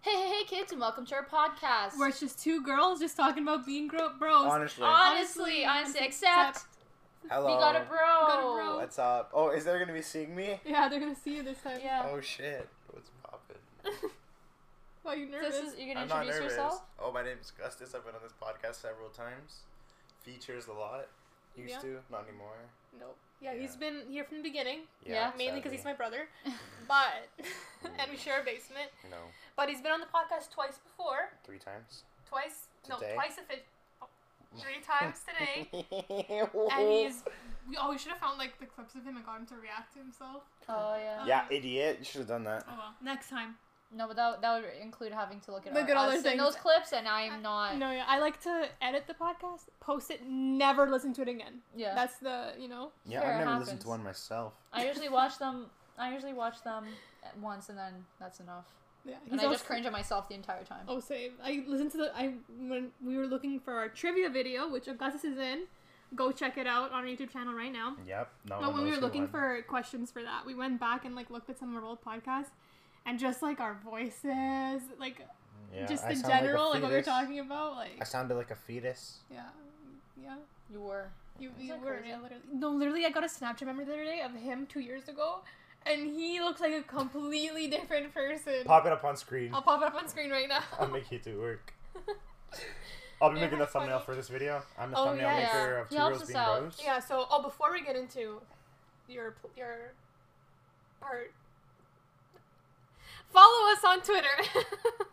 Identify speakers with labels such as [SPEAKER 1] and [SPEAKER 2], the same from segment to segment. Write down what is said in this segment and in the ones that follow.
[SPEAKER 1] Hey, hey, hey, kids, and welcome to our podcast.
[SPEAKER 2] Where it's just two girls just talking about being gro- bros.
[SPEAKER 3] Honestly.
[SPEAKER 1] honestly, honestly, except
[SPEAKER 3] Hello.
[SPEAKER 1] we got a bro.
[SPEAKER 2] Got a bro.
[SPEAKER 3] What's up? Oh, is there gonna be seeing me?
[SPEAKER 2] Yeah, they're gonna see you this time.
[SPEAKER 1] Yeah.
[SPEAKER 3] Oh shit. What's poppin'?
[SPEAKER 2] Why are you nervous?
[SPEAKER 1] This is you're gonna
[SPEAKER 3] I'm not
[SPEAKER 1] introduce
[SPEAKER 3] nervous.
[SPEAKER 1] yourself.
[SPEAKER 3] Oh, my name's Gustus. I've been on this podcast several times. Features a lot. Used
[SPEAKER 2] Yeah.
[SPEAKER 3] to, not anymore.
[SPEAKER 2] Nope. Yeah,
[SPEAKER 3] Yeah.
[SPEAKER 2] he's been here from the beginning.
[SPEAKER 1] Yeah.
[SPEAKER 2] Mainly because he's my brother. But and we share a basement.
[SPEAKER 3] No.
[SPEAKER 2] But he's been on the podcast twice before.
[SPEAKER 3] three times.
[SPEAKER 2] Twice. No, twice if it. Oh, three times today. and he's. We oh, we should have found like the clips of him and got him to react to himself.
[SPEAKER 1] Oh yeah.
[SPEAKER 3] Yeah, idiot. You should have done that.
[SPEAKER 2] Oh well, next time.
[SPEAKER 1] No, but that, that would include having to look at,
[SPEAKER 2] Look
[SPEAKER 1] our,
[SPEAKER 2] at all
[SPEAKER 1] us
[SPEAKER 2] their
[SPEAKER 1] in those clips, and I'm not.
[SPEAKER 2] No, yeah, I like to edit the podcast, post it, never listen to it again.
[SPEAKER 1] Yeah.
[SPEAKER 2] That's the you know.
[SPEAKER 3] Yeah,
[SPEAKER 1] Sure,
[SPEAKER 3] I've never listened to one myself.
[SPEAKER 1] I usually watch them. I usually watch them once, and then that's enough.
[SPEAKER 2] Yeah,
[SPEAKER 1] And
[SPEAKER 2] he's
[SPEAKER 1] I just cringe at myself the entire time.
[SPEAKER 2] Oh, same. I listened to the I when we were looking for our trivia video, which Augustus is in. Go check it out on our YouTube channel right now.
[SPEAKER 3] Yep. No
[SPEAKER 2] but when we were looking
[SPEAKER 3] won.
[SPEAKER 2] for questions for that, we went back and like looked at some of our old podcasts, and just like our voices, like
[SPEAKER 3] Yeah,
[SPEAKER 2] just
[SPEAKER 3] I
[SPEAKER 2] the
[SPEAKER 3] sound like
[SPEAKER 2] general, like, what we're talking about, like
[SPEAKER 3] I sounded like a fetus.
[SPEAKER 2] yeah, yeah.
[SPEAKER 1] You were.
[SPEAKER 2] You, you were yeah, literally. No, literally, I got a Snapchat memory the other day of him two years ago, and he looks like a completely different person.
[SPEAKER 3] Pop it up on screen.
[SPEAKER 2] I'll pop it up on screen right now.
[SPEAKER 3] I'll make you do work. I'll be
[SPEAKER 2] Yeah,
[SPEAKER 3] making the
[SPEAKER 2] that's
[SPEAKER 3] thumbnail
[SPEAKER 2] funny.
[SPEAKER 3] for this video. I'm the
[SPEAKER 2] Oh,
[SPEAKER 3] thumbnail
[SPEAKER 2] yeah.
[SPEAKER 3] maker
[SPEAKER 1] Yeah.
[SPEAKER 3] of Two
[SPEAKER 1] helps
[SPEAKER 3] Girls Being
[SPEAKER 1] out.
[SPEAKER 3] Bros.
[SPEAKER 2] Yeah. So, oh, before we get into your your part, follow us on Twitter.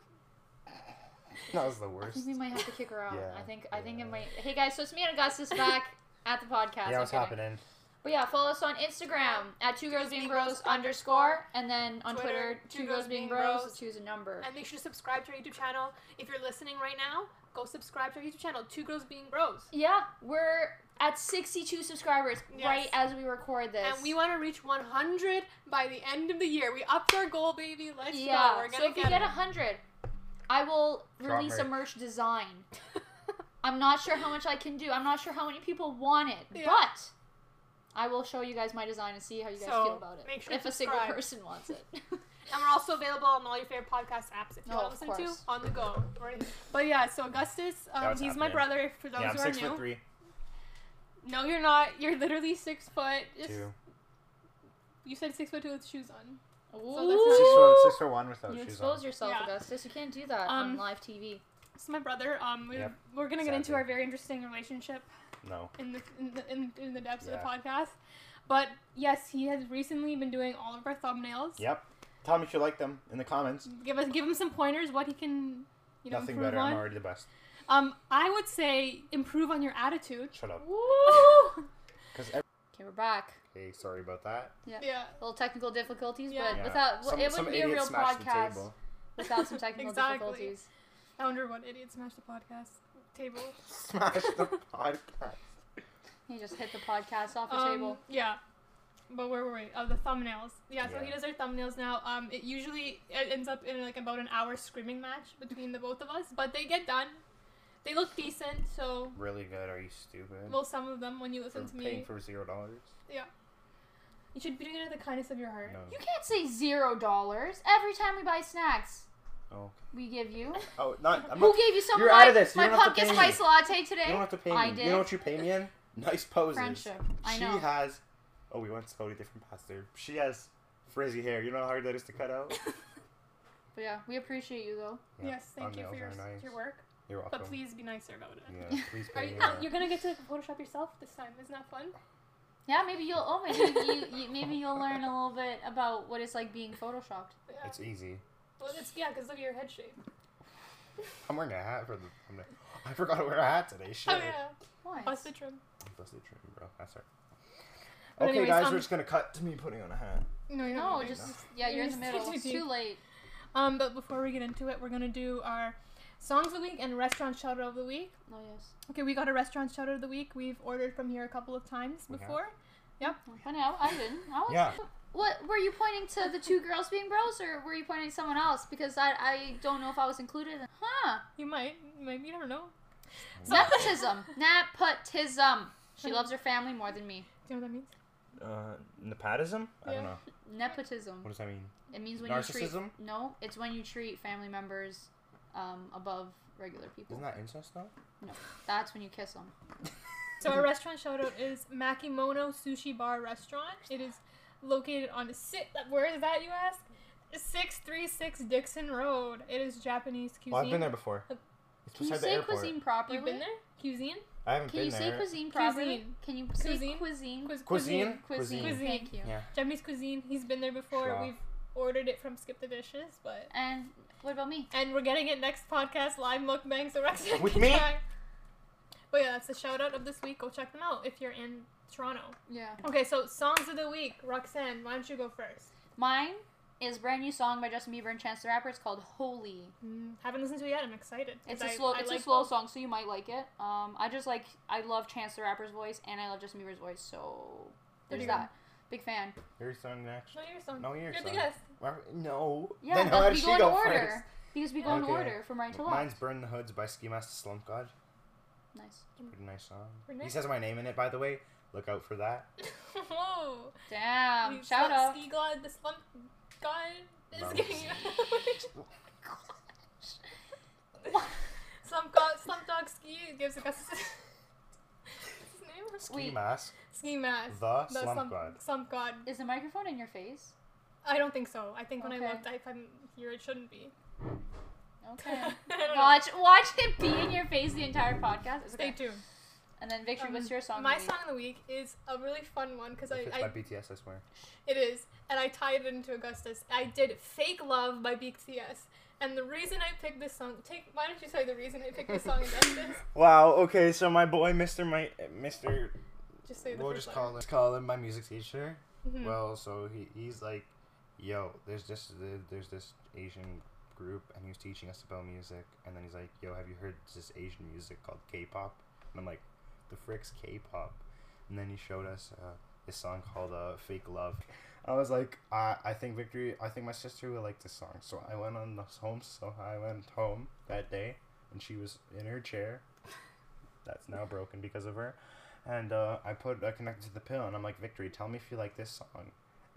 [SPEAKER 3] That was the worst.
[SPEAKER 1] I
[SPEAKER 3] worst.
[SPEAKER 1] think we might have to kick her out.
[SPEAKER 3] Yeah,
[SPEAKER 1] I think. I think it might. Hey guys, so it's me and Augustus back at the podcast.
[SPEAKER 3] Yeah,
[SPEAKER 1] I'm
[SPEAKER 3] what's
[SPEAKER 1] kidding.
[SPEAKER 3] happening?
[SPEAKER 1] But yeah, follow us on Instagram at two girls being bros underscore, and then on Twitter, two girls being bros. Choose a number.
[SPEAKER 2] and make sure to subscribe to our YouTube channel. If you're listening right now, go subscribe to our YouTube channel, Two Girls Being Bros.
[SPEAKER 1] Yeah, we're at 62 subscribers
[SPEAKER 2] Yes.
[SPEAKER 1] right as we record this.
[SPEAKER 2] And we want to reach 100 by the end of the year. We upped our goal, baby. Let's
[SPEAKER 1] yeah.
[SPEAKER 2] go. We're gonna
[SPEAKER 1] so if
[SPEAKER 2] get
[SPEAKER 1] we get
[SPEAKER 2] it.
[SPEAKER 1] 100, I will
[SPEAKER 3] Drop
[SPEAKER 1] release a
[SPEAKER 3] merch.
[SPEAKER 1] merch design. I'm not sure how much I can do. I'm not sure how many people want it,
[SPEAKER 2] Yeah.
[SPEAKER 1] but I will show you guys my design and see how you guys
[SPEAKER 2] So,
[SPEAKER 1] feel about it.
[SPEAKER 2] make sure
[SPEAKER 1] if a single person wants it.
[SPEAKER 2] And we're also available on all your favorite podcast apps if you
[SPEAKER 1] Oh,
[SPEAKER 2] want
[SPEAKER 1] of
[SPEAKER 2] to listen to
[SPEAKER 1] course.
[SPEAKER 2] on the go. But yeah, so Augustus, um,
[SPEAKER 3] Yeah, what's
[SPEAKER 2] he's my brother. For those
[SPEAKER 3] yeah, I'm
[SPEAKER 2] who
[SPEAKER 3] six
[SPEAKER 2] are new,
[SPEAKER 3] foot three.
[SPEAKER 2] No, you're not. You're literally six foot. Just,
[SPEAKER 3] Two.
[SPEAKER 2] You said six foot two with shoes on.
[SPEAKER 1] Ooh.
[SPEAKER 2] that's
[SPEAKER 3] Six foot, six foot one without
[SPEAKER 1] You
[SPEAKER 3] shoes
[SPEAKER 1] expose
[SPEAKER 3] on.
[SPEAKER 1] yourself,
[SPEAKER 2] Yeah.
[SPEAKER 1] Augustus. You can't do that
[SPEAKER 2] Um,
[SPEAKER 1] on live TV.
[SPEAKER 2] This is my brother. Um, we're,
[SPEAKER 3] Yep.
[SPEAKER 2] we're gonna get into our very interesting relationship
[SPEAKER 3] No.
[SPEAKER 2] in the in the, in, in the depths
[SPEAKER 3] Yeah.
[SPEAKER 2] of the podcast. But yes, he has recently been doing all of our thumbnails.
[SPEAKER 3] Yep. Tell me if you like them in the comments.
[SPEAKER 2] Give us give him some pointers what he can, you know,
[SPEAKER 3] Nothing better.
[SPEAKER 2] on.
[SPEAKER 3] I'm already the best.
[SPEAKER 2] Um, I would say improve on your attitude.
[SPEAKER 3] Shut up.
[SPEAKER 1] Woo!
[SPEAKER 3] Because
[SPEAKER 1] Okay, we're back.
[SPEAKER 3] okay, sorry about that.
[SPEAKER 2] Yeah. yeah.
[SPEAKER 1] little technical difficulties,
[SPEAKER 2] Yeah.
[SPEAKER 1] but
[SPEAKER 3] Yeah.
[SPEAKER 1] without
[SPEAKER 3] Some-
[SPEAKER 1] it wouldn't be a real podcast without some technical
[SPEAKER 2] Exactly.
[SPEAKER 1] difficulties.
[SPEAKER 2] I wonder what idiot smashed the podcast table.
[SPEAKER 3] Smash the podcast.
[SPEAKER 1] He just hit the podcast off the
[SPEAKER 2] Um,
[SPEAKER 1] table.
[SPEAKER 2] Yeah. But where were we? Oh, the thumbnails. Yeah, so
[SPEAKER 3] Yeah.
[SPEAKER 2] he does our thumbnails now. Um, it usually it ends up in like about an hour screaming match between the both of us, but they get done. They look decent, so
[SPEAKER 3] Really good. Are you stupid?
[SPEAKER 2] well, some of them when you listen
[SPEAKER 3] for
[SPEAKER 2] to
[SPEAKER 3] paying
[SPEAKER 2] me,
[SPEAKER 3] for zero dollars. Yeah.
[SPEAKER 2] You should be doing it out of the kindness of your heart.
[SPEAKER 3] No.
[SPEAKER 1] You can't say zero dollars every time we buy snacks.
[SPEAKER 3] Oh.
[SPEAKER 1] We give you.
[SPEAKER 3] Oh, not. I'm
[SPEAKER 1] Who
[SPEAKER 3] not.
[SPEAKER 1] gave you some
[SPEAKER 3] You're
[SPEAKER 1] of my,
[SPEAKER 3] out of this. You
[SPEAKER 1] my
[SPEAKER 3] don't have to
[SPEAKER 1] pumpkin
[SPEAKER 3] pay me.
[SPEAKER 1] spice latte today?
[SPEAKER 3] You don't have to pay me.
[SPEAKER 1] I
[SPEAKER 3] You
[SPEAKER 1] did.
[SPEAKER 3] know what you pay me in? Nice poses.
[SPEAKER 1] Friendship. I know.
[SPEAKER 3] she has. Oh, we went to totally different paths there. She has frizzy hair. You know how hard that is to cut out.
[SPEAKER 1] But yeah, we appreciate you though.
[SPEAKER 3] Yeah,
[SPEAKER 2] Yes, thank you for your,
[SPEAKER 3] nice.
[SPEAKER 2] your work,
[SPEAKER 3] You're welcome.
[SPEAKER 2] but please be nicer about it.
[SPEAKER 3] Yeah, please
[SPEAKER 2] Are
[SPEAKER 3] pay
[SPEAKER 2] you,
[SPEAKER 3] me.
[SPEAKER 2] uh,
[SPEAKER 3] more.
[SPEAKER 2] you're gonna get to Photoshop yourself this time. Isn't that fun?
[SPEAKER 1] Yeah, maybe you'll. Oh, maybe you, you, maybe you'll learn a little bit about what it's like being photoshopped.
[SPEAKER 2] Yeah.
[SPEAKER 3] It's easy.
[SPEAKER 2] well, it's yeah, because look at your head shape.
[SPEAKER 3] I'm wearing a hat for the. I'm gonna, I forgot to wear a hat today. Shit.
[SPEAKER 2] Oh yeah,
[SPEAKER 1] Why?
[SPEAKER 2] busted trim.
[SPEAKER 3] Busted trim, bro. That's right.
[SPEAKER 2] But
[SPEAKER 3] okay,
[SPEAKER 2] anyways,
[SPEAKER 3] guys,
[SPEAKER 2] um,
[SPEAKER 3] we're just gonna cut to me putting on a hat.
[SPEAKER 2] No, you're
[SPEAKER 1] No,
[SPEAKER 2] not.
[SPEAKER 1] just yeah, you're in the middle. It's
[SPEAKER 2] too
[SPEAKER 1] too
[SPEAKER 2] deep.
[SPEAKER 1] late.
[SPEAKER 2] Um, but before we get into it, we're gonna do our songs of the week and restaurant shout out of the week.
[SPEAKER 1] Oh yes.
[SPEAKER 2] Okay, we got a restaurant shout out of the week. We've ordered from here a couple of times
[SPEAKER 3] We have.
[SPEAKER 2] before.
[SPEAKER 1] Funny, I, I didn't. I was,
[SPEAKER 3] Yeah.
[SPEAKER 1] What were you pointing to the two girls being bros, or were you pointing to someone else? Because I I don't know if I was included. in- Huh?
[SPEAKER 2] You might, maybe you never know.
[SPEAKER 1] Nepotism. Nepotism. She loves her family more than me.
[SPEAKER 2] Do you know what that means?
[SPEAKER 3] Uh, nepotism? I
[SPEAKER 2] Yeah.
[SPEAKER 3] don't know.
[SPEAKER 1] Nepotism.
[SPEAKER 3] What does that mean?
[SPEAKER 1] It means when you treat
[SPEAKER 3] Narcissism?
[SPEAKER 1] no, it's when you treat family members um, above regular people.
[SPEAKER 3] Isn't that incest though?
[SPEAKER 1] No, that's when you kiss them.
[SPEAKER 2] So our restaurant shout out is Makimono Sushi Bar Restaurant. It is located on the sit. Where is that, you ask? Six three six Dixon Road. It is Japanese cuisine.
[SPEAKER 3] Well, I've been there before.
[SPEAKER 2] Uh,
[SPEAKER 3] It's
[SPEAKER 1] Can you
[SPEAKER 3] beside the
[SPEAKER 1] say
[SPEAKER 3] airport.
[SPEAKER 1] cuisine properly?
[SPEAKER 2] You've been there? Cuisine.
[SPEAKER 3] I haven't
[SPEAKER 1] Can
[SPEAKER 3] been
[SPEAKER 1] you say
[SPEAKER 3] there.
[SPEAKER 1] cuisine properly?
[SPEAKER 2] Cuisine.
[SPEAKER 1] Can you say
[SPEAKER 2] Cuisine?
[SPEAKER 1] cuisine?
[SPEAKER 2] Cuis-
[SPEAKER 3] Cuisine?
[SPEAKER 1] Cuisine.
[SPEAKER 2] Cuisine.
[SPEAKER 1] Thank you.
[SPEAKER 3] Yeah.
[SPEAKER 2] Japanese cuisine. He's been there before.
[SPEAKER 3] Sure.
[SPEAKER 2] We've ordered it from Skip the Dishes, but
[SPEAKER 1] And what about me?
[SPEAKER 2] and we're getting it next podcast live mukbang so Roxanne
[SPEAKER 3] With
[SPEAKER 2] can
[SPEAKER 3] me?
[SPEAKER 2] try. But yeah, that's the shout out of this week. Go check them out if you're in Toronto.
[SPEAKER 1] Yeah.
[SPEAKER 2] Okay, so songs of the week. Roxanne, why don't you go first?
[SPEAKER 1] Mine is a brand new song by Justin Bieber and Chance the Rapper. It's called Holy.
[SPEAKER 2] Mm, haven't listened to it yet. I'm excited.
[SPEAKER 1] It's a
[SPEAKER 2] I-
[SPEAKER 1] slow.
[SPEAKER 2] I
[SPEAKER 1] it's
[SPEAKER 2] like
[SPEAKER 1] a slow
[SPEAKER 2] both.
[SPEAKER 1] song, so you might like it. Um, I just like. I love Chance the Rapper's voice, and I love Justin Bieber's voice. So there's
[SPEAKER 2] you
[SPEAKER 1] that. Big fan.
[SPEAKER 3] Your song next.
[SPEAKER 2] No, your song.
[SPEAKER 3] No, your
[SPEAKER 2] You're the
[SPEAKER 3] song.
[SPEAKER 2] guest.
[SPEAKER 3] Why- No.
[SPEAKER 1] Yeah,
[SPEAKER 3] Then
[SPEAKER 1] but
[SPEAKER 3] how
[SPEAKER 1] we
[SPEAKER 3] did
[SPEAKER 1] go
[SPEAKER 3] she
[SPEAKER 1] in
[SPEAKER 3] go
[SPEAKER 1] order
[SPEAKER 3] first?
[SPEAKER 1] because we go in
[SPEAKER 3] Okay.
[SPEAKER 1] order from right to left.
[SPEAKER 3] Mine's Burn the Hoods by Ski Mask the Slump God.
[SPEAKER 1] Nice.
[SPEAKER 3] Pretty nice song.
[SPEAKER 2] Pretty
[SPEAKER 3] He
[SPEAKER 2] nice.
[SPEAKER 3] says my name in it, by the way. Look out for that.
[SPEAKER 2] Whoa.
[SPEAKER 1] Damn.
[SPEAKER 2] The
[SPEAKER 1] Shout
[SPEAKER 2] slump-
[SPEAKER 1] out.
[SPEAKER 2] Ski God, the slump god is
[SPEAKER 3] Vamos.
[SPEAKER 2] getting you. slump god, slump dog ski gives Augustus his name.
[SPEAKER 3] Ski
[SPEAKER 1] Wait.
[SPEAKER 3] Mask.
[SPEAKER 2] Ski mask.
[SPEAKER 3] The,
[SPEAKER 2] The
[SPEAKER 3] Slump
[SPEAKER 2] slump
[SPEAKER 3] God.
[SPEAKER 2] Slump god.
[SPEAKER 1] Is the microphone in your face?
[SPEAKER 2] I don't think so. I think when I looked, I, if I'm here, it shouldn't be.
[SPEAKER 1] Okay.
[SPEAKER 2] I don't know.
[SPEAKER 1] watch, watch it be in your face the entire podcast. It's
[SPEAKER 2] Stay
[SPEAKER 1] okay.
[SPEAKER 2] tuned.
[SPEAKER 1] And then Victor, what's
[SPEAKER 2] Um,
[SPEAKER 1] your song?
[SPEAKER 2] My
[SPEAKER 1] of the
[SPEAKER 2] song of the week is a really fun one because I,
[SPEAKER 3] it's
[SPEAKER 2] I
[SPEAKER 3] by BTS, I swear.
[SPEAKER 2] It is, and I tied it into Augustus. I did "Fake Love" by BTS, and the reason I picked this song. Take. Why don't you say the reason I picked this song, Augustus?
[SPEAKER 3] Wow. Okay, so my boy, Mr. My Mr.
[SPEAKER 2] Just say the
[SPEAKER 3] We'll just call him. Call him my music teacher.
[SPEAKER 2] letter. Mhm.
[SPEAKER 3] Well, so he, he's like, yo, there's this there's this Asian group, and he was teaching us about music, and then he's like, yo, have you heard this Asian music called K-pop? And I'm like, the frick's K-pop? And then he showed us uh, this song called uh, Fake Love. I was like, I I think Victory, I think my sister will like this song. So I went on the home. So I went home that day, and she was in her chair. That's now broken because of her. And uh, I put I connected to the pill, and I'm like, Victory, tell me if you like this song.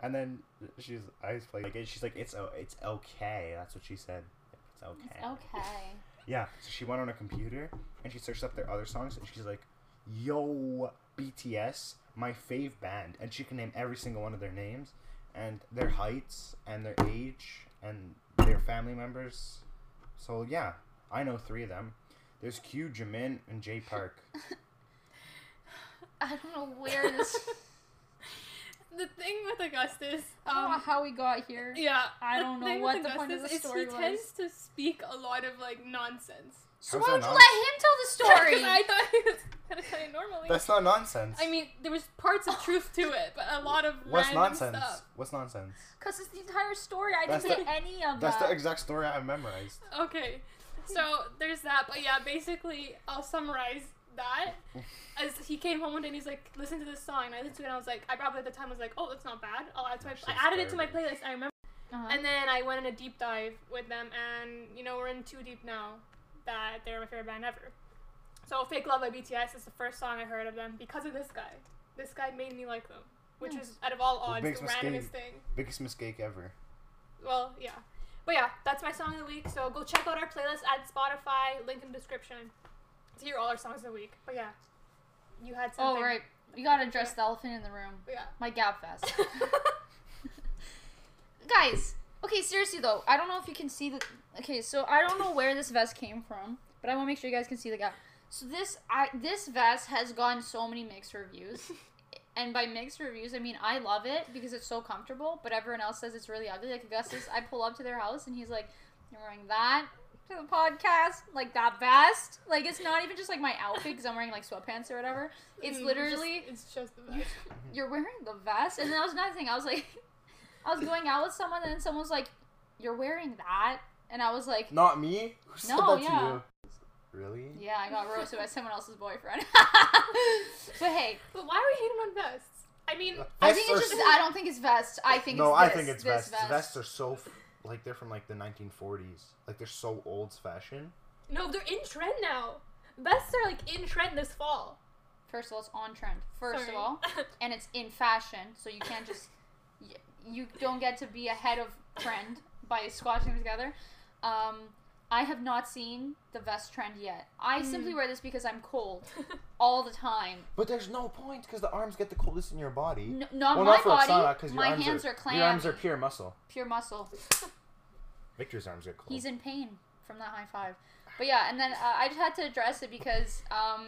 [SPEAKER 3] And then she's I was like, she's like, it's o- it's okay. That's what she said. It's okay.
[SPEAKER 1] It's okay.
[SPEAKER 3] Yeah. So she went on her computer and she searched up their other songs, and she's like, Yo, BTS, my fave band, and she can name every single one of their names, and their heights, and their age, and their family members. So yeah, I know three of them. There's Q, Jamin, and J Park.
[SPEAKER 1] I don't know where this.
[SPEAKER 2] The thing with Augustus,
[SPEAKER 1] I don't know
[SPEAKER 2] um,
[SPEAKER 1] how we got here.
[SPEAKER 2] yeah,
[SPEAKER 1] I don't know
[SPEAKER 2] thing
[SPEAKER 1] what
[SPEAKER 2] with
[SPEAKER 1] the point of
[SPEAKER 2] Augustus
[SPEAKER 1] the
[SPEAKER 2] is
[SPEAKER 1] story
[SPEAKER 2] he tends to speak a lot of like nonsense.
[SPEAKER 1] So why
[SPEAKER 3] that
[SPEAKER 1] don't you let him tell the story?
[SPEAKER 2] I thought he was gonna tell you normally.
[SPEAKER 3] That's not nonsense.
[SPEAKER 2] I mean, there was parts of truth to it, but a lot of
[SPEAKER 3] What's
[SPEAKER 2] random
[SPEAKER 3] nonsense?
[SPEAKER 2] stuff.
[SPEAKER 3] What's nonsense?
[SPEAKER 1] Because it's the entire story. I
[SPEAKER 3] That's
[SPEAKER 1] didn't
[SPEAKER 3] the-
[SPEAKER 1] get any of that.
[SPEAKER 3] That's
[SPEAKER 1] that.
[SPEAKER 3] the exact story I memorized.
[SPEAKER 2] Okay, so there's that, but yeah, basically, I'll summarize that. As he came home one day and he's like, listen to this song, and I listened to it and I was like, I probably at the time was like, oh, that's not bad. I'll add to my, I
[SPEAKER 3] Shit's
[SPEAKER 2] added it to my playlist. I remember,
[SPEAKER 1] Uh-huh.
[SPEAKER 2] and then I went in a deep dive with them, and you know we're in too deep now that they're my favorite band ever. So "Fake Love" by BTS is the first song I heard of them because of this guy. This guy made me like them, which
[SPEAKER 1] Nice.
[SPEAKER 2] is out of all odds
[SPEAKER 3] biggest
[SPEAKER 2] the randomest
[SPEAKER 3] mistake.
[SPEAKER 2] thing.
[SPEAKER 3] Biggest mistake ever.
[SPEAKER 2] Well, yeah. But yeah, that's my song of the week. So go check out our playlist at Spotify, link in the description to hear all our songs of the week. But yeah, you had oh, something.
[SPEAKER 1] oh right, we gotta address the elephant in the room.
[SPEAKER 2] Yeah.
[SPEAKER 1] My Gap Fest. Guys, okay, seriously though, I don't know if you can see the. Okay, so I don't know where this vest came from, but I want to make sure you guys can see the guy. So this, I this vest has gotten so many mixed reviews, and by mixed reviews, I mean I love it because it's so comfortable, but everyone else says it's really ugly. Like Augustus, I pull up to their house and he's like, "You're wearing that." To the podcast, like that vest, like it's not even just like my outfit because I'm wearing like sweatpants or whatever. It's
[SPEAKER 2] Mm,
[SPEAKER 1] literally
[SPEAKER 2] Just, it's just the vest.
[SPEAKER 1] you're wearing the vest and that was another thing i was like i was going out with someone and then someone was like you're wearing that and i was like
[SPEAKER 3] Not me. Who said
[SPEAKER 1] No,
[SPEAKER 3] that
[SPEAKER 1] yeah.
[SPEAKER 3] to you? Really?
[SPEAKER 1] yeah i got roasted by someone else's boyfriend but hey
[SPEAKER 2] But why are we hating on vests? I mean, uh,
[SPEAKER 1] i think it's
[SPEAKER 3] are
[SPEAKER 1] just i don't think it's vest i think
[SPEAKER 3] no,
[SPEAKER 1] it's
[SPEAKER 3] I
[SPEAKER 1] this,
[SPEAKER 3] think it's
[SPEAKER 1] this
[SPEAKER 3] vests.
[SPEAKER 1] vest.
[SPEAKER 3] Vests are so f- like they're from like the 1940s. Like they're so old fashioned.
[SPEAKER 2] no, they're in trend now. Vests are like in trend this fall.
[SPEAKER 1] first of all it's on trend first
[SPEAKER 2] Sorry.
[SPEAKER 1] of all and it's in fashion so you can't just y- you don't get to be ahead of trend by squashing them together. Um, I have not seen the vest trend yet. I simply wear this because I'm cold all the time.
[SPEAKER 3] But there's no point because the arms get the coldest in your body.
[SPEAKER 1] N- not
[SPEAKER 3] well,
[SPEAKER 1] my
[SPEAKER 3] not for
[SPEAKER 1] body.
[SPEAKER 3] Oksana because your
[SPEAKER 1] my
[SPEAKER 3] arms
[SPEAKER 1] hands
[SPEAKER 3] are,
[SPEAKER 1] are, clammy.
[SPEAKER 3] Your arms are pure muscle.
[SPEAKER 1] pure muscle.
[SPEAKER 3] Victor's arms get cold.
[SPEAKER 1] He's in pain from that high five. But yeah, and then uh, I just had to address it because um,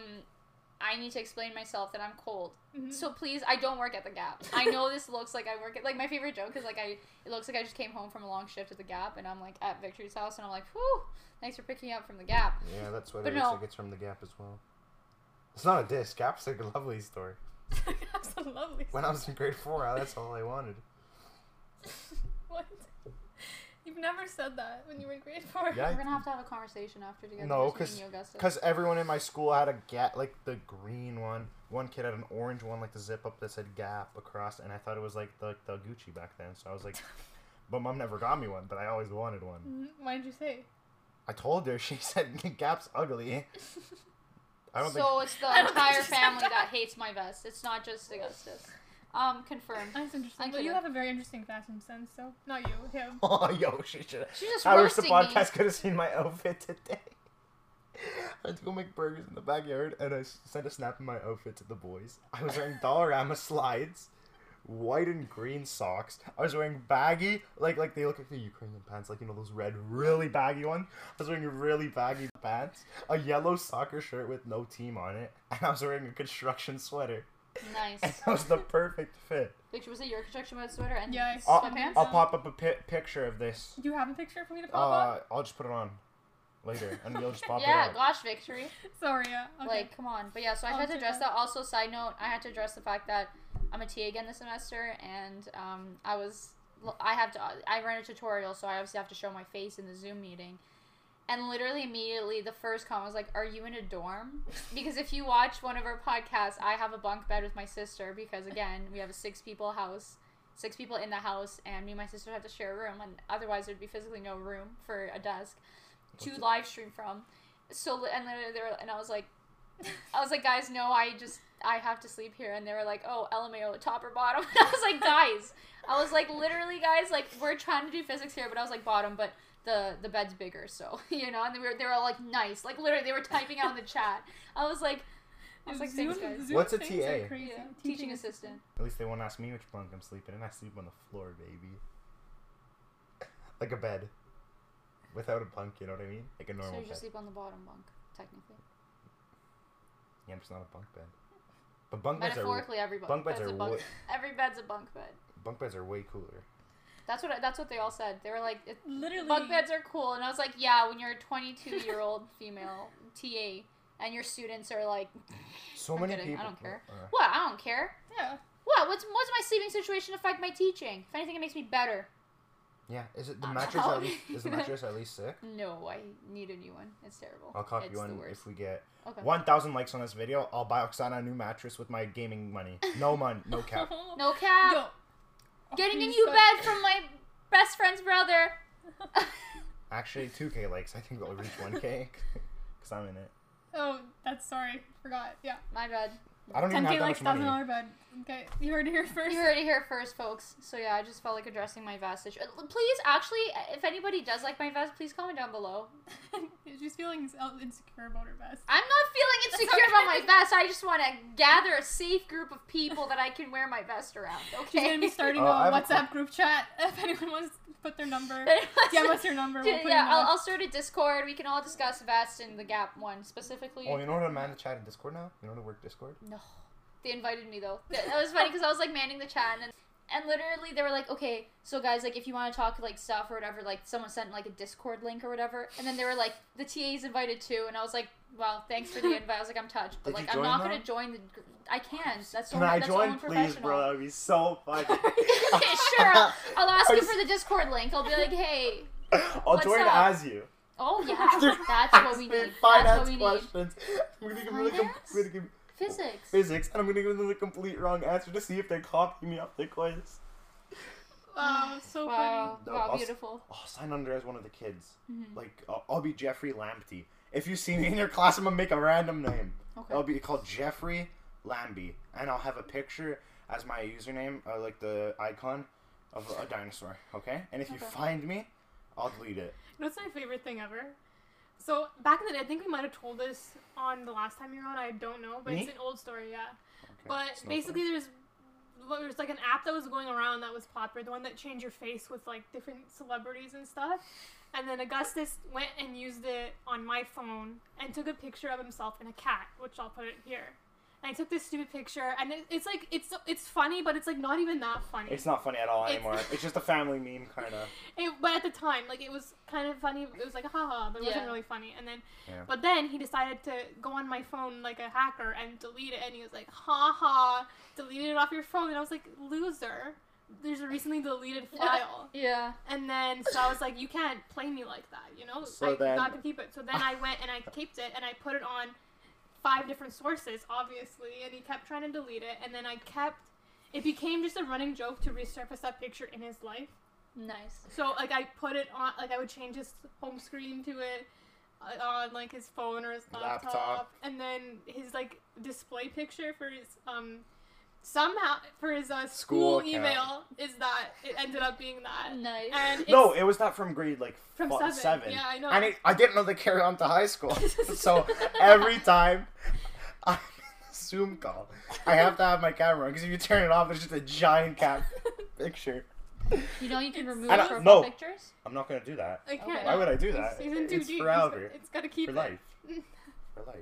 [SPEAKER 1] I need to explain myself that I'm cold.
[SPEAKER 2] Mhm.
[SPEAKER 1] So please, I don't work at the Gap. I know this looks like I work at like my favorite joke is like I it looks like I just came home from a long shift at the Gap and I'm like at Victory's house and I'm like, whew, thanks for picking up from the Gap.
[SPEAKER 3] yeah, that's what
[SPEAKER 1] But
[SPEAKER 3] it looks
[SPEAKER 1] no.
[SPEAKER 3] like it's from the Gap as well. It's not a diss. Gap's like a lovely story.
[SPEAKER 2] That's a lovely.
[SPEAKER 3] When I was in grade four, that's all I wanted.
[SPEAKER 2] What? You've never said that when you were in grade four.
[SPEAKER 3] Yeah,
[SPEAKER 1] We're gonna have to have a conversation after together.
[SPEAKER 3] No,
[SPEAKER 1] just me
[SPEAKER 3] because
[SPEAKER 1] and you, Augustus.
[SPEAKER 3] because everyone in my school had a Gap, like the green one. One kid had an orange one, like the zip up that said Gap across, and I thought it was like the the Gucci back then. So I was like, but mom never got me one, but I always wanted one.
[SPEAKER 2] Mhm. Why did you say?
[SPEAKER 3] I told her. She said Gap's ugly. I don't
[SPEAKER 1] so it's the
[SPEAKER 2] I don't
[SPEAKER 1] entire
[SPEAKER 2] she said
[SPEAKER 1] family
[SPEAKER 2] that.
[SPEAKER 1] that hates my vest. It's not just Augustus. Um, confirmed.
[SPEAKER 2] That's interesting.
[SPEAKER 1] I
[SPEAKER 2] But you
[SPEAKER 1] could've-
[SPEAKER 2] a very interesting fashion sense, so not you, him.
[SPEAKER 3] Oh, yo, she should.
[SPEAKER 1] She's just
[SPEAKER 3] I wish the
[SPEAKER 1] roasting me.
[SPEAKER 3] podcast could have seen my outfit today. I had to go make burgers in the backyard, and I s- sent a snap of my outfit to the boys. I was wearing Dollarama slides, white and green socks. I was wearing baggy, like like they look like the Ukrainian pants, like you know those red, really baggy ones. I was wearing really baggy pants, a yellow soccer shirt with no team on it, and I was wearing a construction sweater. And
[SPEAKER 1] Nice.
[SPEAKER 3] that was the perfect fit.
[SPEAKER 1] Victor, was it your construction mode sweater and
[SPEAKER 2] Yeah, I
[SPEAKER 3] I'll,
[SPEAKER 1] sweatpants?
[SPEAKER 3] I'll pop up a pi- picture of this.
[SPEAKER 2] Do you have a picture for me to pop
[SPEAKER 3] Uh, I'll just put it on later, and you'll just pop
[SPEAKER 1] yeah,
[SPEAKER 3] it up.
[SPEAKER 1] gosh, Victory.
[SPEAKER 2] Sorry, yeah. Okay.
[SPEAKER 1] Like, come on. But yeah, so I
[SPEAKER 2] I'll
[SPEAKER 1] had to
[SPEAKER 2] do
[SPEAKER 1] address
[SPEAKER 2] that.
[SPEAKER 1] that. Also, side note, I had to address the fact that I'm a TA again this semester, and um, I was, I have to, I ran a tutorial, so I obviously have to show my face in the Zoom meeting. And literally immediately, the first comment was like, "Are you in a dorm?" Because if you watch one of our podcasts, I have a bunk bed with my sister because again, we have a six people house, six people in the house, and me and my sister have to share a room, and otherwise there'd be physically no room for a desk to live stream from. So and then they were, and I was like, I was like, guys, no, I just I have to sleep here, and they were like, oh, LMAO, top or bottom. And I was like, guys, I was like, literally, guys, like we're trying to do physics here, but I was like, bottom, but the the bed's bigger, so you know, and they were they were all like, nice, like literally, they were typing out in the chat. I was like, I was like, thanks, guys.
[SPEAKER 2] Zoom
[SPEAKER 3] What's a TA?
[SPEAKER 2] crazy.
[SPEAKER 1] Yeah, teaching assistant.
[SPEAKER 3] At least they won't ask me which bunk I'm sleeping in. I sleep on the floor, baby. Like a bed. Without a bunk, you know what I mean? Like a normal.
[SPEAKER 1] So
[SPEAKER 3] normal
[SPEAKER 1] you
[SPEAKER 3] bed.
[SPEAKER 1] sleep on the bottom bunk, technically.
[SPEAKER 3] Yeah, it's not a bunk bed. But bunk beds are
[SPEAKER 1] Metaphorically, every bunk,
[SPEAKER 3] bunk beds
[SPEAKER 1] bed's
[SPEAKER 3] are
[SPEAKER 1] a bunk.
[SPEAKER 3] way-
[SPEAKER 1] Every bed's a bunk bed.
[SPEAKER 3] bunk beds are way cooler.
[SPEAKER 1] That's what that's what they all said. They were like, it,
[SPEAKER 2] Literally.
[SPEAKER 1] bunk beds are cool, and I was like, yeah, when you're a 22 year old female TA and your students are like,
[SPEAKER 3] So
[SPEAKER 1] I'm
[SPEAKER 3] many
[SPEAKER 1] kidding, I don't care.
[SPEAKER 3] uh,
[SPEAKER 1] what? I don't care.
[SPEAKER 2] Yeah.
[SPEAKER 1] What? What's what's my sleeping situation affect my teaching? If anything, it makes me better.
[SPEAKER 3] yeah, is it the
[SPEAKER 1] I'm
[SPEAKER 3] mattress
[SPEAKER 1] out.
[SPEAKER 3] at least? Is the mattress at least sick?
[SPEAKER 1] No, I need a new one. It's terrible.
[SPEAKER 3] I'll copy
[SPEAKER 1] it's
[SPEAKER 3] one
[SPEAKER 1] the worst.
[SPEAKER 3] if we get
[SPEAKER 1] Okay.
[SPEAKER 3] 1,000 likes on this video. I'll buy Oksana a new mattress with my gaming money. No money, no cap.
[SPEAKER 1] No cap.
[SPEAKER 2] Yo.
[SPEAKER 1] Getting a new
[SPEAKER 2] suck.
[SPEAKER 1] bed from my best friend's brother.
[SPEAKER 3] Actually, 2k likes. I think we'll reach 1k because I'm in it.
[SPEAKER 2] Oh, that's sorry. Forgot. Yeah.
[SPEAKER 1] my bed.
[SPEAKER 3] I don't even
[SPEAKER 2] 10k
[SPEAKER 3] have that
[SPEAKER 2] likes,
[SPEAKER 3] much
[SPEAKER 2] thousand
[SPEAKER 3] money.
[SPEAKER 2] dollar bed. Okay, you heard it here first.
[SPEAKER 1] You heard it here first, folks. So yeah, I just felt like addressing my vest issue. Uh, Please, actually, if anybody does like my vest, please comment down below.
[SPEAKER 2] She's feeling insecure about her vest.
[SPEAKER 1] I'm not feeling
[SPEAKER 2] That's
[SPEAKER 1] insecure about my vest. I just want to gather a safe group of people that I can wear my vest around. Okay.
[SPEAKER 2] She's gonna be starting
[SPEAKER 3] Uh, I
[SPEAKER 2] a
[SPEAKER 3] have a
[SPEAKER 2] WhatsApp group chat. If anyone wants to put their number,
[SPEAKER 1] yeah,
[SPEAKER 2] DM us your number. We'll put
[SPEAKER 1] yeah, I'll. I'll start a Discord. We can all discuss vest and the Gap one specifically.
[SPEAKER 3] Oh, you know how to man the chat in Discord now? You know how to work Discord?
[SPEAKER 1] No, they invited me though. That that was funny because I was like manning the chat and. And literally, they were like, "Okay, so guys, like, if you want to talk like stuff or whatever, like, someone sent like a Discord link or whatever." And then they were like, "The TA's invited too," and I was like, "Well, thanks for the invite." I was like, "I'm touched, but
[SPEAKER 3] Did
[SPEAKER 1] like, I'm not
[SPEAKER 3] now?
[SPEAKER 1] gonna join the. gr- I can. That's so.
[SPEAKER 3] Can I
[SPEAKER 1] that's so
[SPEAKER 3] join, please, bro? That'd be so funny.
[SPEAKER 1] okay, sure. I'll, I'll ask you
[SPEAKER 3] you
[SPEAKER 1] for the Discord link. I'll be like, "Hey,
[SPEAKER 3] I'll join
[SPEAKER 1] up?
[SPEAKER 3] as you.
[SPEAKER 1] oh yeah, that's what we need.
[SPEAKER 3] Finance
[SPEAKER 1] That's what we need.
[SPEAKER 3] questions. I'm gonna give them the com-
[SPEAKER 1] Finance?
[SPEAKER 3] I'm gonna give
[SPEAKER 1] Physics.
[SPEAKER 3] physics, and I'm gonna give them the complete wrong answer to see if they copy me off the quiz.
[SPEAKER 2] Wow, so
[SPEAKER 1] Wow,
[SPEAKER 3] No,
[SPEAKER 1] wow,
[SPEAKER 3] I'll
[SPEAKER 1] beautiful.
[SPEAKER 3] I'll sign under as one of the kids.
[SPEAKER 1] Mhm.
[SPEAKER 3] Like I'll, I'll be Jeffrey Lamptey. If you see me in your class, I'm gonna make a random name.
[SPEAKER 1] Okay.
[SPEAKER 3] I'll be called Jeffrey Lambie, and I'll have a picture as my username, uh, like the icon, of a dinosaur. Okay, and if you find me, I'll delete it.
[SPEAKER 2] That's my favorite thing ever? So back in the day, I think we might have told this on the last time you were on. I don't know, but it's an old story, yeah.
[SPEAKER 3] Okay.
[SPEAKER 2] But basically, there's well, there's like an app that was going around that was popular, the one that changed your face with like different celebrities and stuff. And then Augustus went and used it on my phone and took a picture of himself and a cat, which I'll put it here. And I took this stupid picture, and it, it's like it's it's funny, but it's like not even that funny.
[SPEAKER 3] It's not funny at all
[SPEAKER 2] It's-
[SPEAKER 3] anymore. It's just a family meme, kind of.
[SPEAKER 2] It, but at the time, like it was kind of funny. It was like haha, but it wasn't really funny. And then,
[SPEAKER 3] Yeah.
[SPEAKER 2] but then he decided to go on my phone like a hacker and delete it. And he was like, haha, deleted it off your phone. And I was like, loser. There's a recently deleted file.
[SPEAKER 1] Yeah.
[SPEAKER 2] And then so I was like, you can't play me like that, you know.
[SPEAKER 3] So
[SPEAKER 2] I
[SPEAKER 3] then-
[SPEAKER 2] got to keep it. So then I went and I kept it and I put it on five different sources, obviously. And he kept trying to delete it. And then I kept. It became just a running joke to resurface that picture in his life.
[SPEAKER 1] Nice.
[SPEAKER 2] So like I put it on, like I would change his home screen to it uh, on like his phone or his laptop,
[SPEAKER 3] Laptop.
[SPEAKER 2] and then his like display picture for his um somehow for his uh,
[SPEAKER 3] School
[SPEAKER 2] school, email is that it ended up being that.
[SPEAKER 1] Nice.
[SPEAKER 2] And
[SPEAKER 3] No, it was not from grade like
[SPEAKER 2] from
[SPEAKER 3] fu-
[SPEAKER 2] seven. Yeah, I know.
[SPEAKER 3] And it, I didn't know they carry on to high school. so every time I'm in a Zoom call, I have to have my camera on because if you turn it off, there's just a giant cat picture.
[SPEAKER 1] you know you can remove
[SPEAKER 3] And I-
[SPEAKER 1] profile
[SPEAKER 3] no.
[SPEAKER 1] pictures.
[SPEAKER 3] I'm not gonna do that.
[SPEAKER 2] I can't.
[SPEAKER 3] Why would I do that?
[SPEAKER 2] season two
[SPEAKER 3] It's
[SPEAKER 2] D.
[SPEAKER 3] forever.
[SPEAKER 2] It's got to keep
[SPEAKER 3] For
[SPEAKER 2] it.
[SPEAKER 3] life. For life.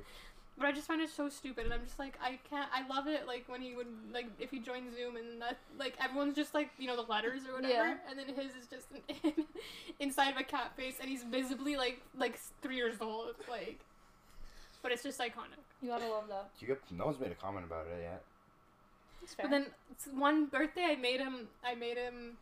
[SPEAKER 2] But I just find it so stupid, and I'm just like, I can't. I love it, like when he would like if he joined Zoom, and that like everyone's just like you know the letters or whatever,
[SPEAKER 1] Yeah.
[SPEAKER 2] and then his is just an, inside of a cat face, and he's visibly like like three years old, like. But it's just iconic.
[SPEAKER 1] You gotta love that.
[SPEAKER 3] You get, no one's made a comment about it yet.
[SPEAKER 1] It's fair.
[SPEAKER 2] But then one birthday, I made him. I made him,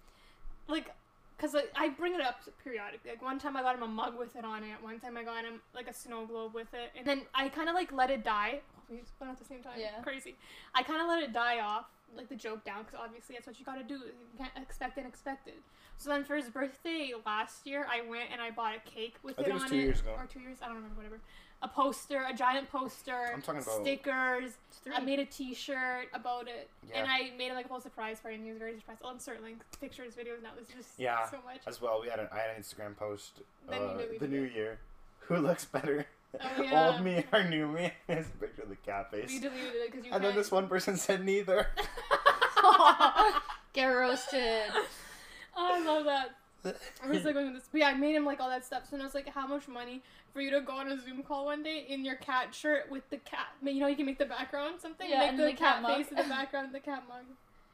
[SPEAKER 2] like, cause like, I bring it up periodically. Like one time I got him a mug with it on it. One time I got him like a snow globe with it, and then I kind of like let it die. Oh, we just went at the same time.
[SPEAKER 1] Yeah.
[SPEAKER 2] Crazy. I kind of let it die off, like the joke down, because obviously that's what you gotta do. You can't expect unexpected. So then for his birthday last year, I went and I bought a cake with
[SPEAKER 3] I
[SPEAKER 2] it
[SPEAKER 3] think it was
[SPEAKER 2] on
[SPEAKER 3] two
[SPEAKER 2] it,
[SPEAKER 3] years ago.
[SPEAKER 2] or two years. I don't remember. Whatever. A poster, a giant poster.
[SPEAKER 3] I'm talking about-
[SPEAKER 2] stickers.
[SPEAKER 1] Three.
[SPEAKER 2] I made a T-shirt about it,
[SPEAKER 3] Yeah.
[SPEAKER 2] and I made it like a whole surprise party, and he was very surprised. I'll insert links, pictures, videos. Now this is just
[SPEAKER 3] Yeah.
[SPEAKER 2] so much.
[SPEAKER 3] As well, we had an, I had an Instagram post
[SPEAKER 2] Then
[SPEAKER 3] uh,
[SPEAKER 2] deleted
[SPEAKER 3] the new
[SPEAKER 2] it.
[SPEAKER 3] year. Who looks better?
[SPEAKER 2] Oh, yeah.
[SPEAKER 3] Old me or new me? It's a picture of the cat face.
[SPEAKER 2] We deleted it because you.
[SPEAKER 3] and then
[SPEAKER 2] can't-
[SPEAKER 3] this one person said neither.
[SPEAKER 1] Get roasted.
[SPEAKER 2] Oh, I love that. I was like going with this, but yeah, I made him like all that stuff. So then I was like, how much money for you to go on a Zoom call one day in your cat shirt with the cat? You know, you can make the background something.
[SPEAKER 1] Yeah,
[SPEAKER 2] make
[SPEAKER 1] and
[SPEAKER 2] the,
[SPEAKER 1] the cat
[SPEAKER 2] cat, face in the background, the cat mug.